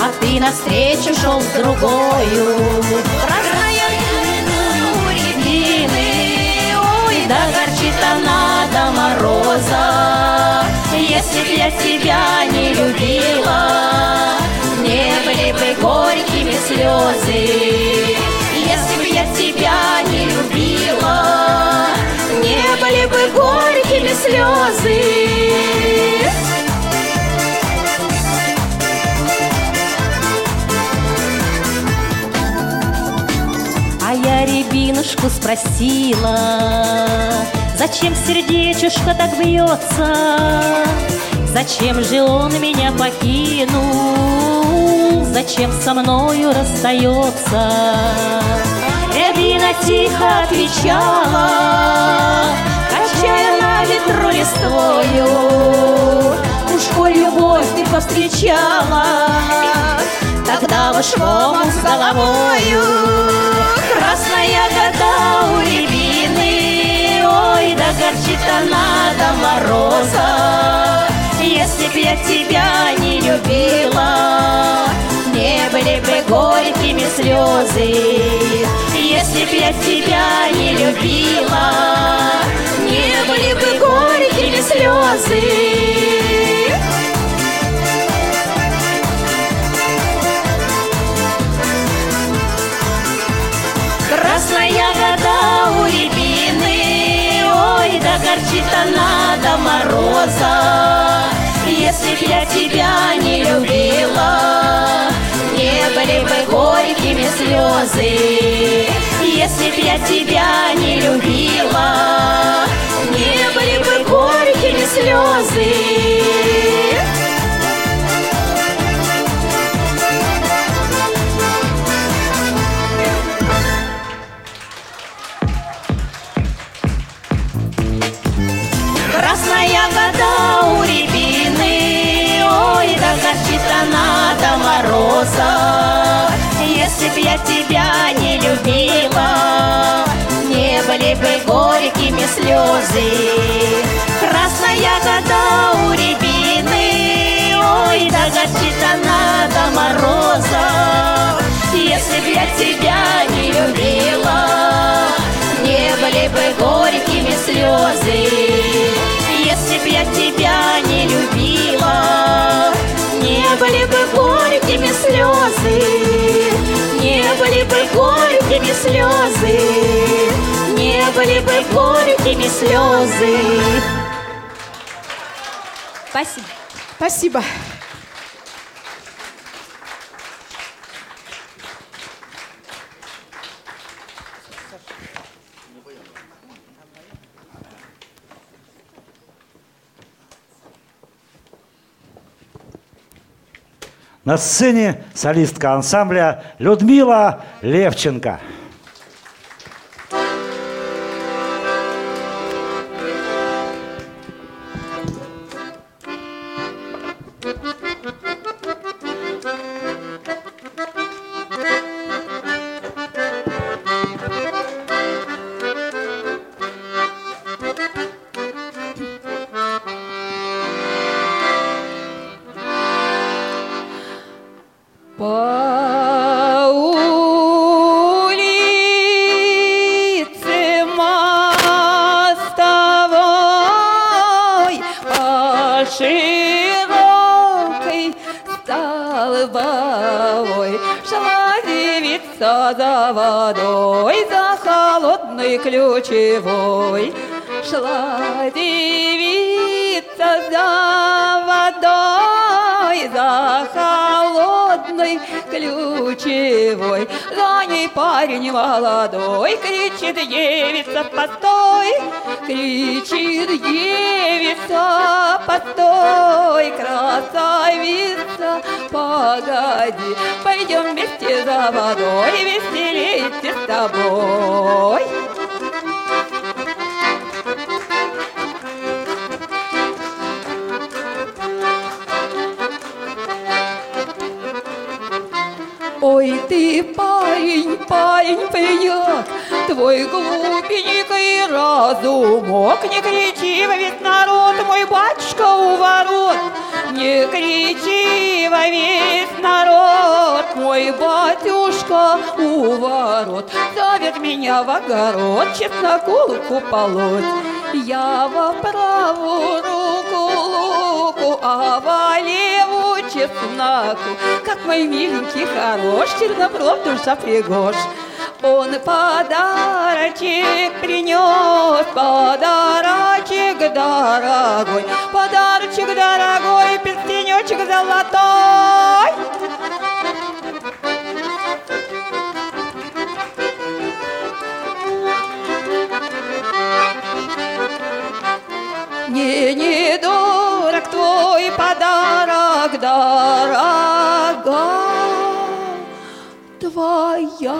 а ты навстречу шел с другою. Красная у рябины, ой, да горчит она до мороза. Если б я тебя не любила, бы горькими слезы. Если б я тебя не любила, не были бы горькими слезы. А я рябинушку спросила, Зачем сердечушка так бьется? Зачем же он меня покинул? Зачем со мною расстается. Рябина тихо отвечала, Качая на ветру листвою. Уж коль любовь ты повстречала, Тогда уж в омут с головою. Красная года у рябины, Ой, да горчит она до мороза. Если б я тебя не любила, Не были бы горькими слезы. Если б я тебя не любила, Не были бы горькими слезы. Красная года у рябины, Ой, да горчит она до мороза. Если б я тебя не любила, были бы горькими слезы. Если б я тебя не любила, Не были бы горькими слезы. Я тебя не любила, Не были бы горькими слезы. Красная вода у рябины, Ой, да горчит она до мороза. Если б я тебя не любила, Не были бы горькими слезы. Если б я тебя не любила, Не были бы горькими слезы. Не были бы горькими слезы. Не были бы горькими слезы. Спасибо. Спасибо. На сцене солистка ансамбля Людмила Левченко. Молодой, кричит девица, постой, кричит девица, постой, красавица, погоди, пойдем вместе за водой, веселиться с тобой. Парень, прият, Твой глупенький разумок. Не кричи во весь народ, мой батюшка у ворот. Не кричи во весь народ, мой батюшка у ворот. Зовет меня в огород, чесноку луку полоть. Я во правую руку луку, а во левую чесноку. Как мой миленький хорош, чернобров душа пригож. Он подарочек принес, подарочек дорогой, подарочек дорогой, перстенечек золотой. Не, не дорог дорогой. твоя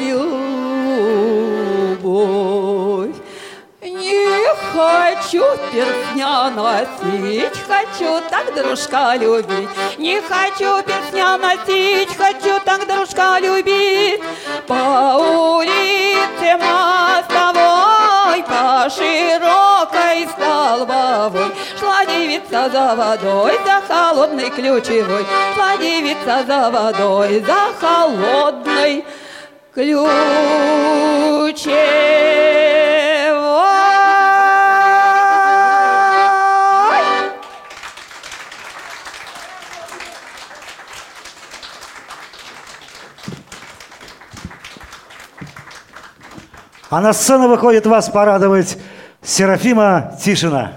любовь. Не хочу перстня носить, хочу так дружка любить. Не хочу перстня носить, хочу так дружка любить. По улице мостовой, по широкой столбовой Шла девица за водой, за холодной ключевой Шла девица за водой, за холодной ключевой. А на сцену выходит вас порадовать Серафима Тишина.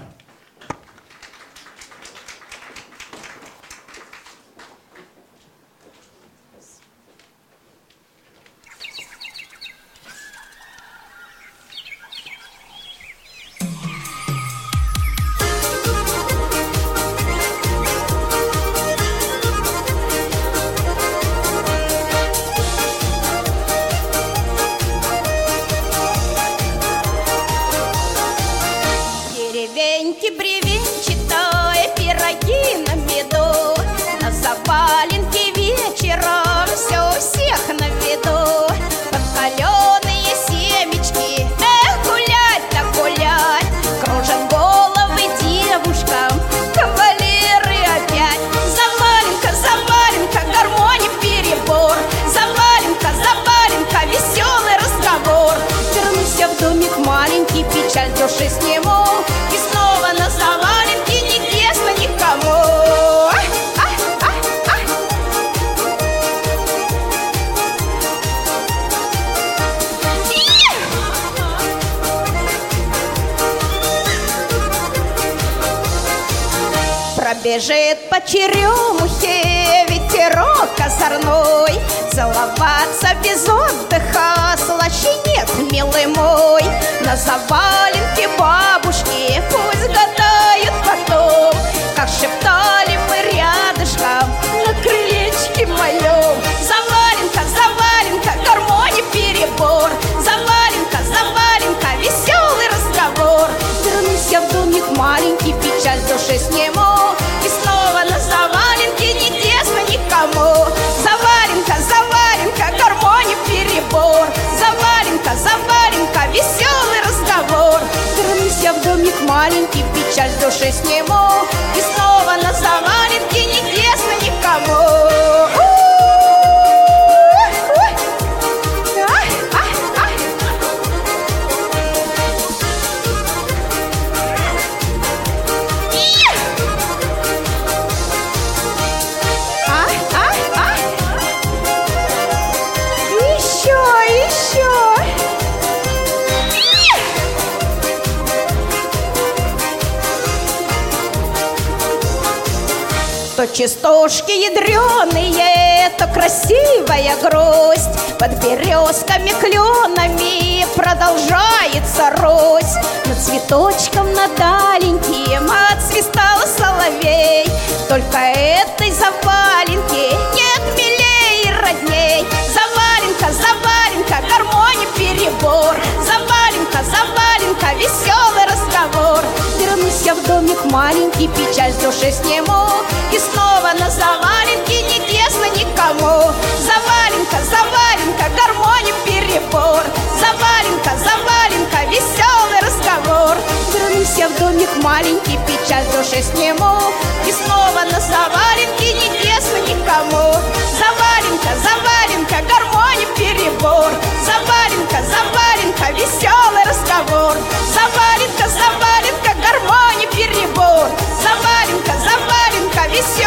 Частушки ядреные, то красивая грусть Под березками кленами продолжается рось Над цветочком над аленьким отсвистал соловей. Только этой заваленки нет милей и родней. Заваленка, заваленка, гармония перебор. Заваленка, заваленка, веселый разговор Вернусь я в домик маленький, печаль с сниму И снова на заваленке не тесно никому Заваленка, заваленка, гармония перебор. Заваленка, заваленка, веселый разговор. Вернусь я в домик маленький, печаль с сниму И снова на заваленке не тесно никому Заваленка, заваленка, гармония перебор. Заваленка, заваленка, веселый разговор. Заваленка, заваленка, гармония перебор Заваленка, заваленка, веселый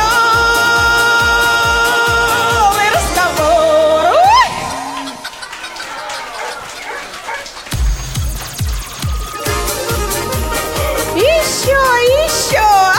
разговор Ой! Еще, еще!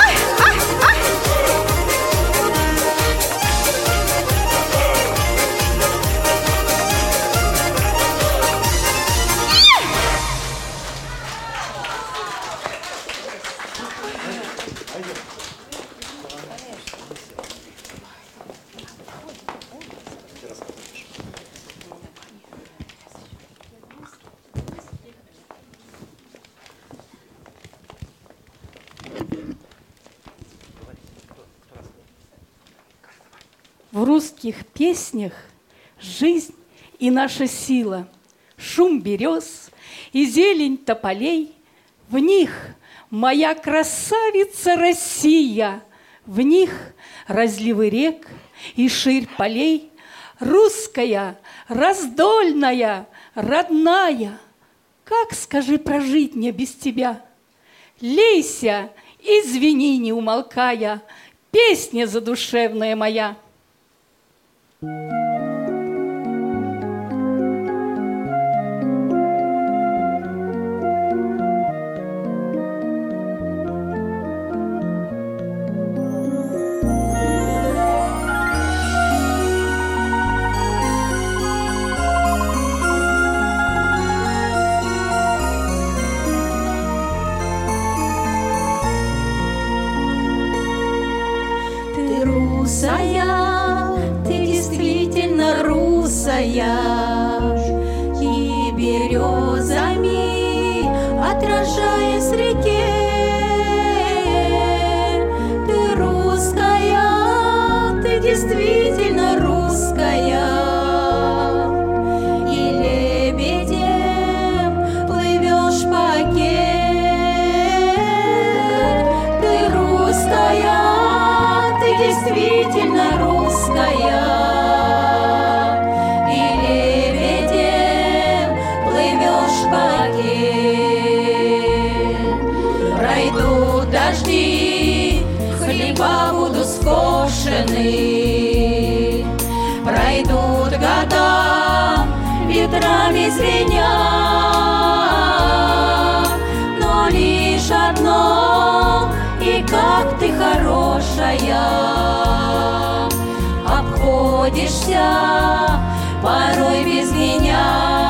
русских песнях жизнь и наша сила, шум берез и зелень тополей. В них моя красавица Россия, в них разливы рек и ширь полей. Русская, раздольная, родная, как, скажи, прожить мне без тебя? Лейся, извини, не умолкая, песня задушевная моя – Thank you. ветрами звеня, но лишь одно, и как ты хорошая, обходишься порой без меня.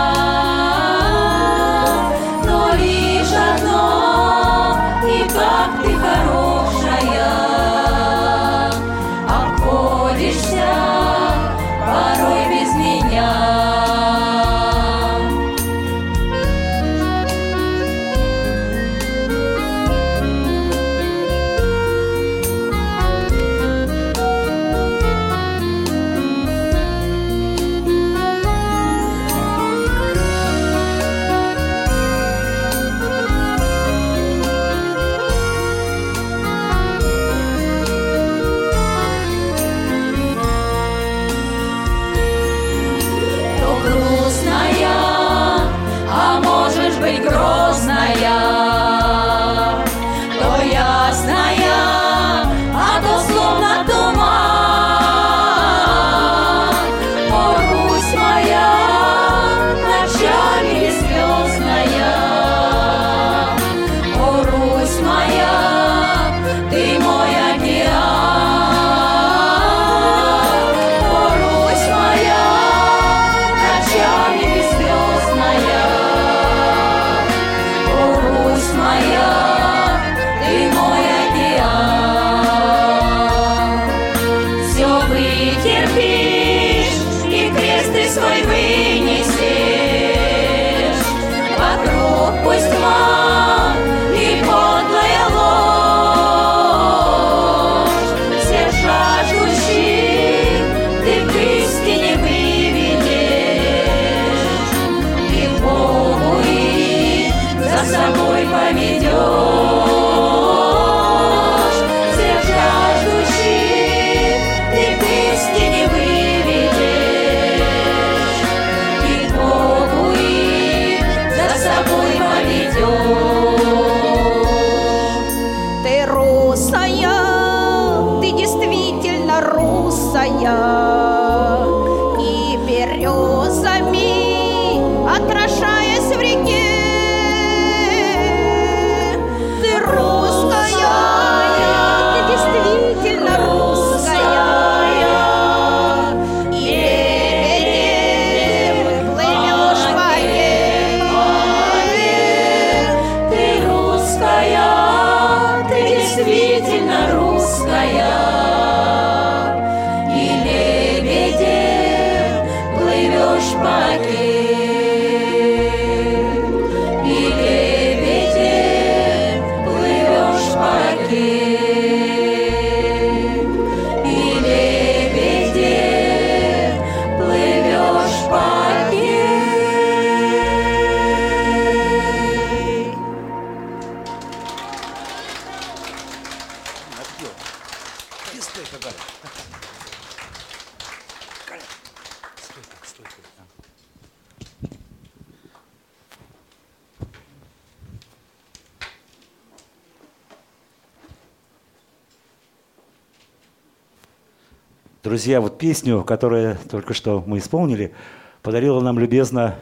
Друзья, вот песню, которую только что мы исполнили, подарила нам любезно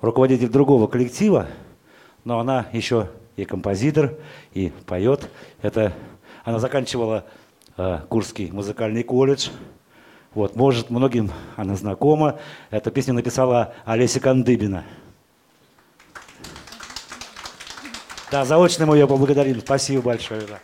руководитель другого коллектива, но она еще и композитор, и поет. Это она заканчивала э, Курский музыкальный колледж. Вот, может, многим она знакома. Эту песню написала Олеся Кандыбина. Да, заочно мы ее поблагодарим. Спасибо большое. Да.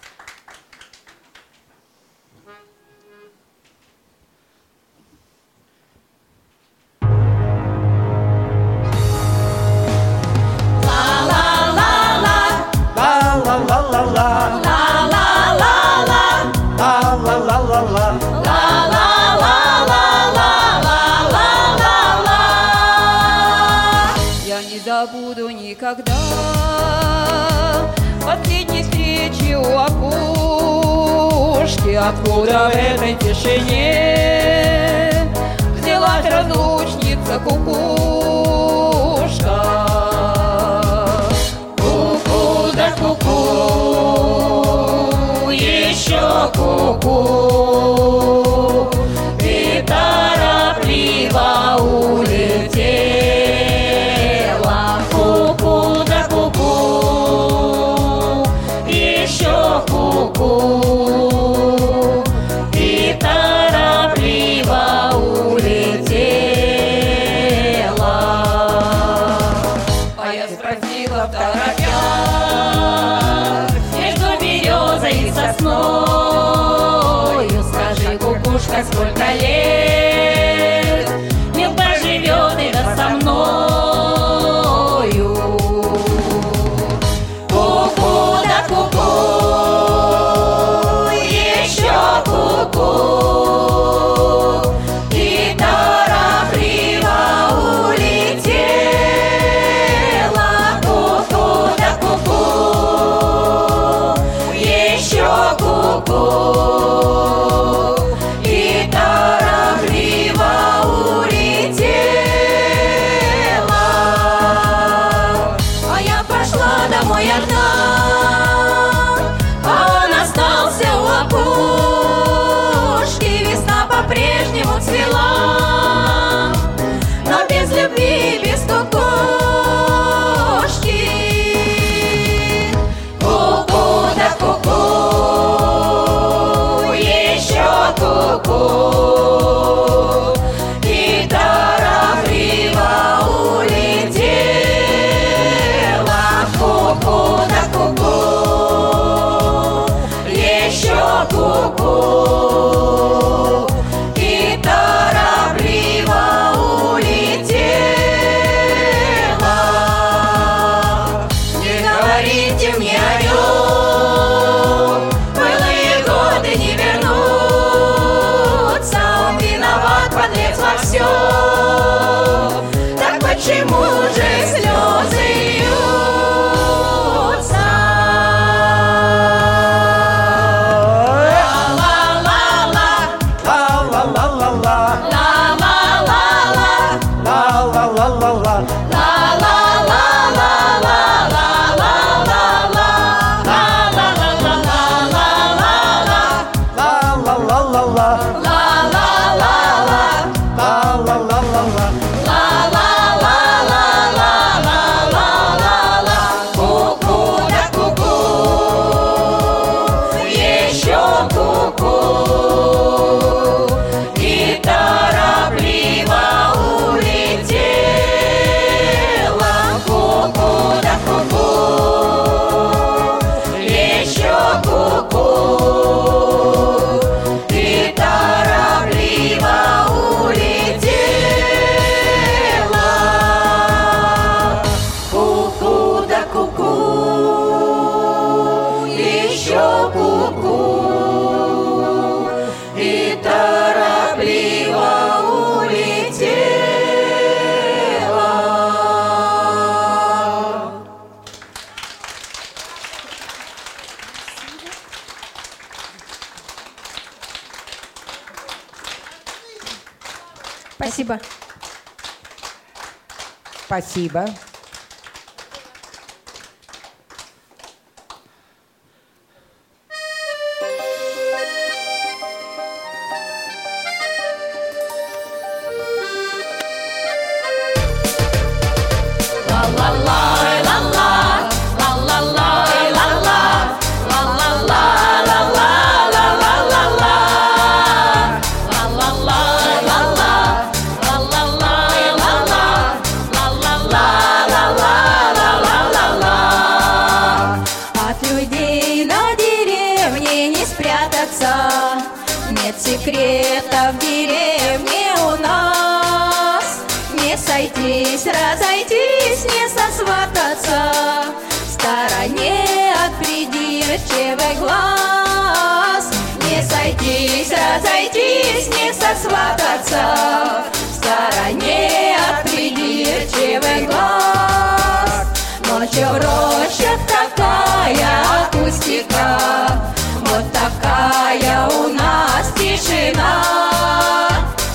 ofensiva сосвататься В стороне от придирчивый глаз. Ночью в рощах такая акустика. Вот такая у нас тишина.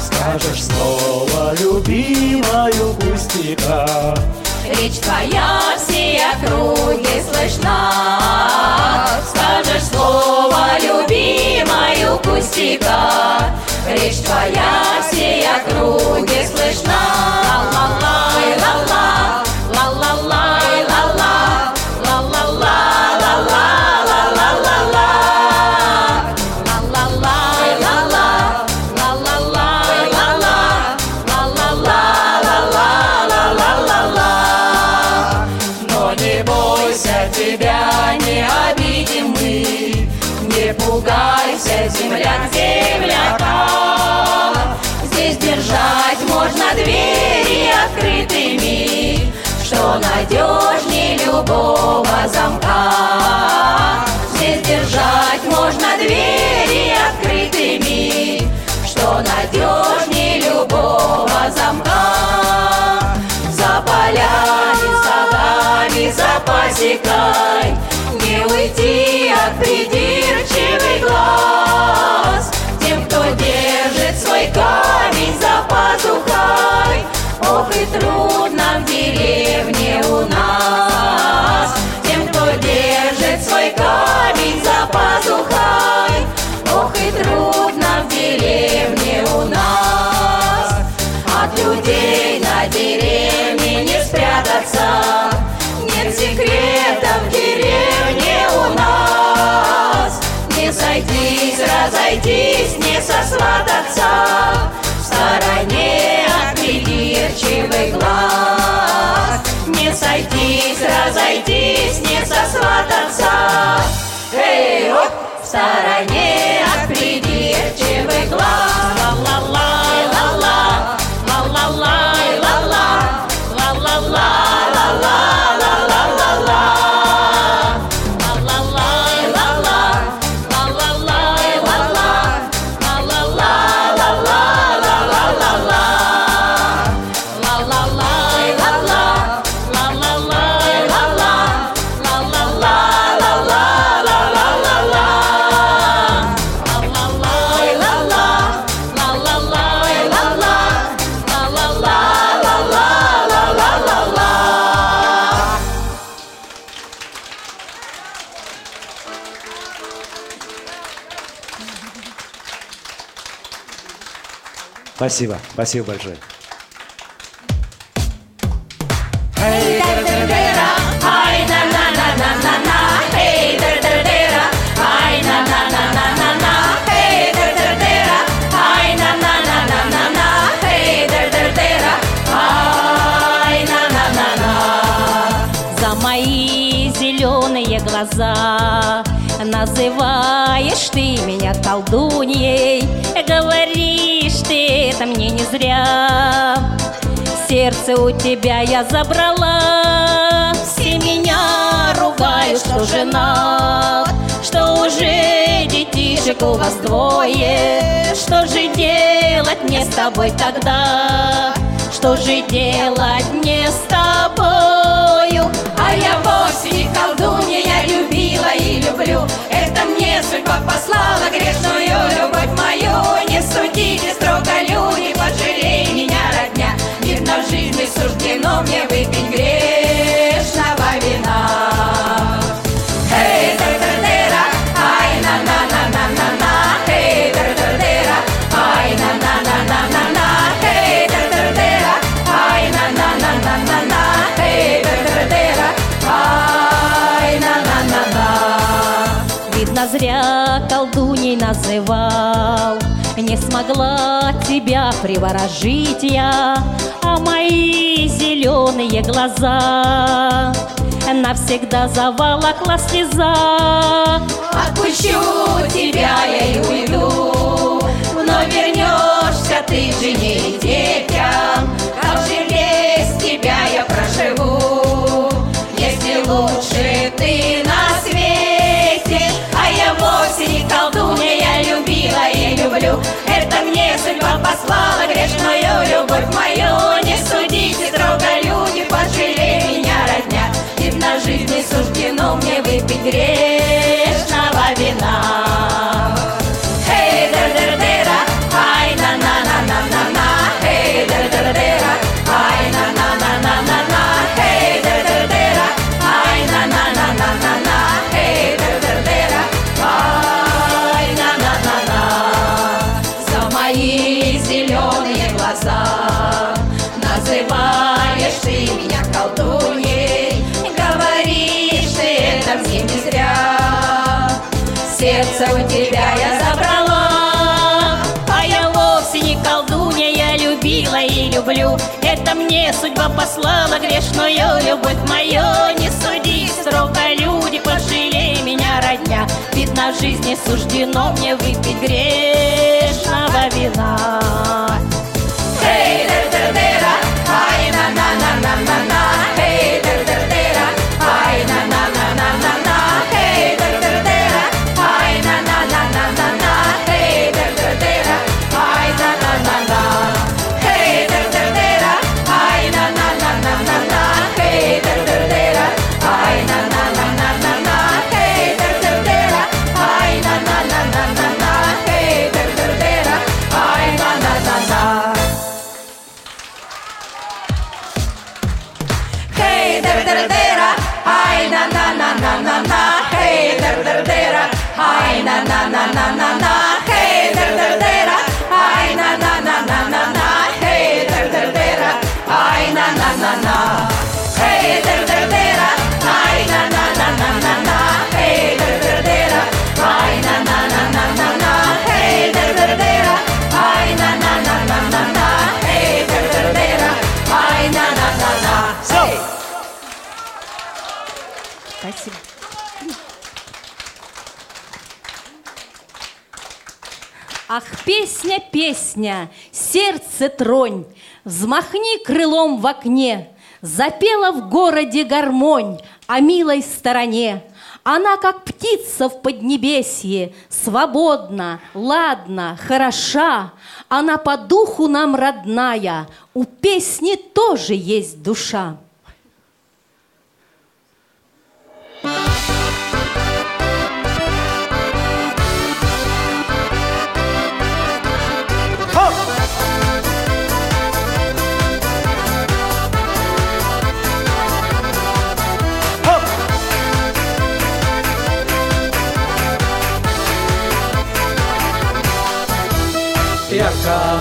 Скажешь слово любимою пустяка Речь твоя все округи слышна. Скажешь слово любимою пустяка Речь твоя все округи слышна Ла-ла-ла, держать можно двери открытыми, Что надежнее любого замка. Здесь держать можно двери открытыми, Что надежнее любого замка. За полями, садами, за пасекой Не уйти от придирчивый глаз Тем, кто держит свой камень за пазухой Ох и трудно в деревне у нас. Тем, кто держит свой камень за пазухой Ох и трудно в деревне у нас. От людей на деревне не спрятаться. Нет секретов в деревне у нас Не сойтись, разойтись, не сосвататься. В стороне от придирчивый глаз. Не сойтись, разойтись, не сосвататься. Эй, оп! В стороне от придирчивый глаз. Ла-ла-ла, ла-ла, ла-ла-ла, Спасибо, спасибо большое. Сердце у тебя я забрала. Все меня ругают, что женат Что уже детишек у вас двое. Что же делать мне с тобой тогда? Что же делать мне с тобою? А я вовсе не колдунья, я любила и люблю. Это мне судьба послала грешную любовь мою. Не судите строго люди, Видно, в жизни суждено мне выпить грешного вина. Эй, дер-дер-дера, ай, на-на-на-на-на-на. Эй, дер-дер-дера, ай, на-на-на-на-на-на. Эй, дер-дер-дера, ай, на-на-на-на-на-на. Эй, дер-дер-дера, ай, на-на-на-на. Видно, зря колдуней называл Не смогла тебя приворожить я А мои зеленые глаза Навсегда заволокла слеза. Отпущу тебя я и уйду Вновь вернешься ты жене и детям волю. Это мне судьба послала грешную любовь мою. Не судите строго, люди, пожалей меня родня. Ведь на жизни суждено мне выпить грех. Люблю. Это мне судьба послала грешную любовь мою. Не суди строго, люди, пожалей меня, родня. Видно, в жизни суждено мне выпить грешного вина песня, песня, сердце тронь, Взмахни крылом в окне, Запела в городе гармонь О милой стороне. Она, как птица в поднебесье, Свободна, ладна, хороша, Она по духу нам родная, У песни тоже есть душа. Ярко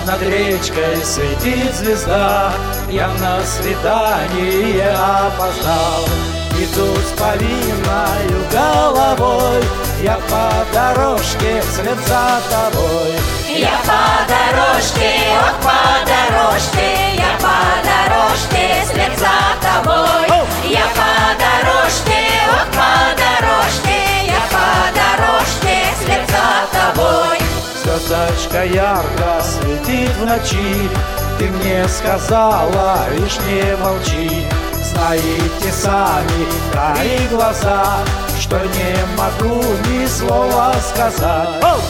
над речкой светит звезда. Я на свидание опоздал. Иду с повинною головой. Я по дорожке вслед за тобой. Я по дорожке, ох, по дорожке, я по дорожке вслед за тобой. Я по дорожке, Звездочка ярко светит в ночи. Ты мне сказала, лишь не молчи. Знаете сами, кари глаза Что не могу ни слова сказать.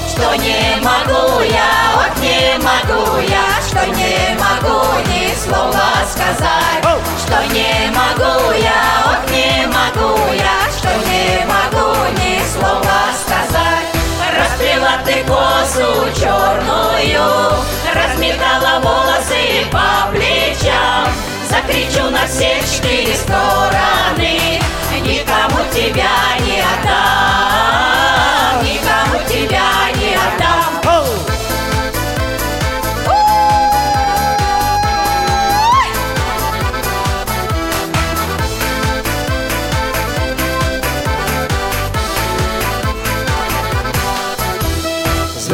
Что не могу я, ох, не могу я, что не могу ни слова сказать. Что не могу я, ох, не могу я, что не могу ни слова сказать. Ты косу черную, разметала волосы по плечам. Закричу на все четыре стороны, никому тебя не отдам, никому тебя не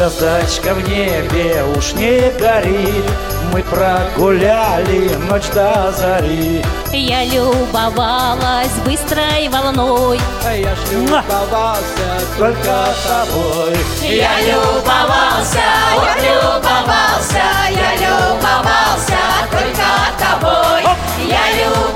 Звездочка в небе уж не горит. Мы прогуляли ночь до зари. Я любовалась быстрой волной. А я ж любовался только тобой. Я любовался, ох, любовался, я любовался только тобой. Я любовался,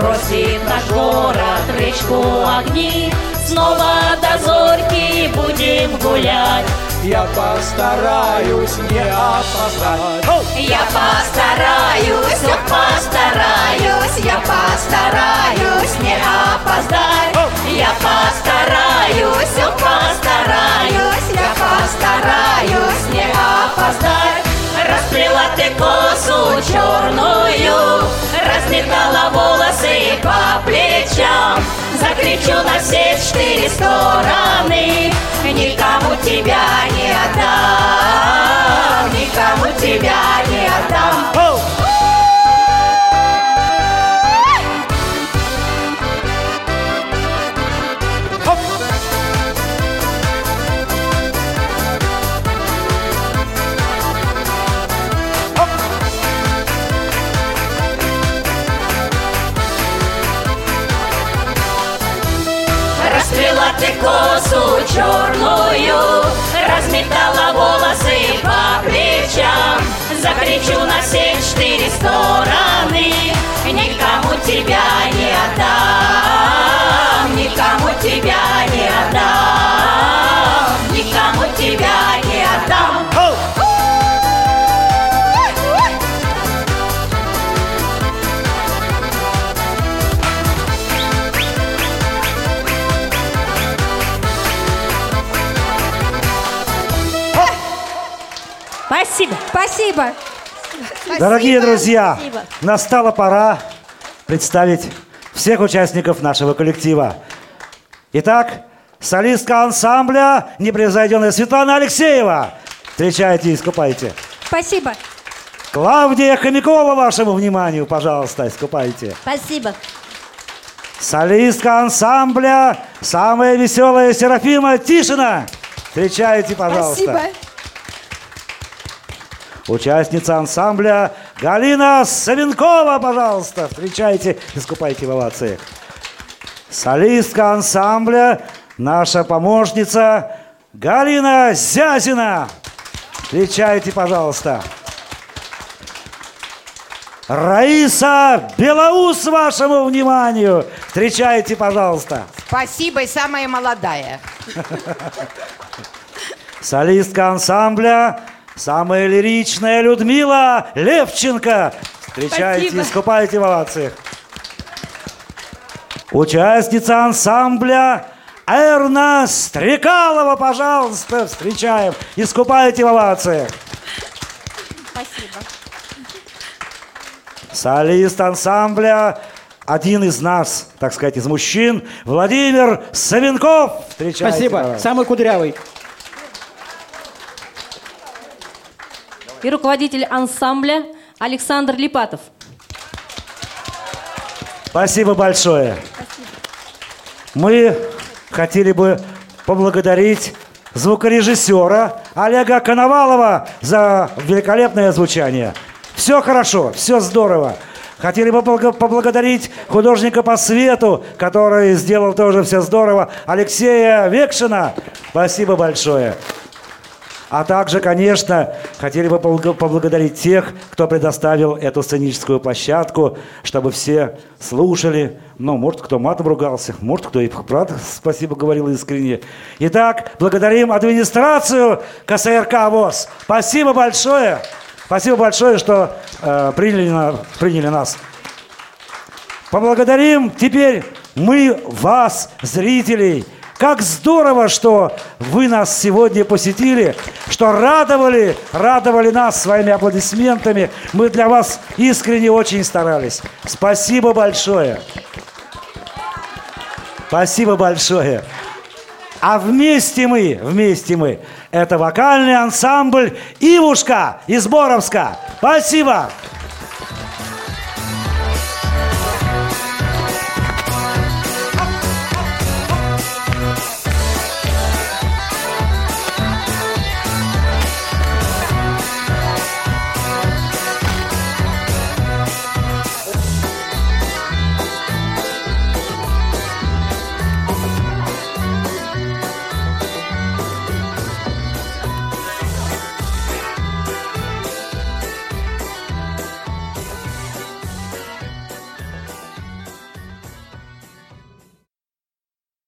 Бросит наш город речку огни Снова до зорьки будем гулять Я постараюсь не опоздать. Я постараюсь, ох, постараюсь, я постараюсь не опоздать. Я постараюсь, ох, постараюсь, я постараюсь не опоздать. Расплела ты косу черную, разметала волосы по плечам. Закричу на все четыре стороны, никому тебя не отдам, никому тебя не отдам. Расплела косу черную, разметала волосы по плечам. Закричу на все четыре стороны, никому тебя не отдам, никому тебя не отдам, никому Спасибо. Спасибо. Дорогие друзья, Спасибо. настала пора представить всех участников нашего коллектива. Итак, солистка ансамбля непревзойденная Светлана Алексеева. Встречайте и искупайте. Спасибо. Клавдия Хомякова, вашему вниманию, пожалуйста, искупайте. Спасибо. Солистка ансамбля самая веселая Серафима Тишина. Встречайте, пожалуйста. Спасибо. Участница ансамбля Галина Савенкова, пожалуйста. Встречайте, искупайте в овации. Солистка ансамбля, наша помощница Галина Зязина. Встречайте, пожалуйста. Раиса Белоус, вашему вниманию. Встречайте, пожалуйста. Спасибо, и самая молодая. Солистка ансамбля, самая лиричная Людмила Левченко. Встречайте, Спасибо. искупайте в овациях. Участница ансамбля Эрна Стрекалова, пожалуйста, встречаем. Искупайте в овациях. Спасибо. Солист ансамбля, один из нас, так сказать, из мужчин, Владимир Савенков. Встречайте, Спасибо. Самый кудрявый. И руководитель ансамбля Александр Липатов. Спасибо большое. Мы хотели бы поблагодарить звукорежиссера Олега Коновалова за великолепное звучание. Все хорошо, все здорово. Хотели бы поблаго- поблагодарить художника по свету, который сделал тоже все здорово, Алексея Векшина. Спасибо большое. А также, конечно, хотели бы поблаго- поблагодарить тех, кто предоставил эту сценическую площадку, чтобы все слушали. Ну, может, кто матом ругался, может, кто и правда спасибо говорил искренне. Итак, благодарим администрацию КСРК ВОЗ. Спасибо большое. Спасибо большое, что э, приняли, на- приняли нас. Поблагодарим теперь мы вас, зрителей. Как здорово, что вы нас сегодня посетили, что радовали, радовали нас своими аплодисментами. Мы для вас искренне очень старались. Спасибо большое. Спасибо большое. А вместе мы, вместе мы, это вокальный ансамбль «Ивушка» из Боровска. Спасибо.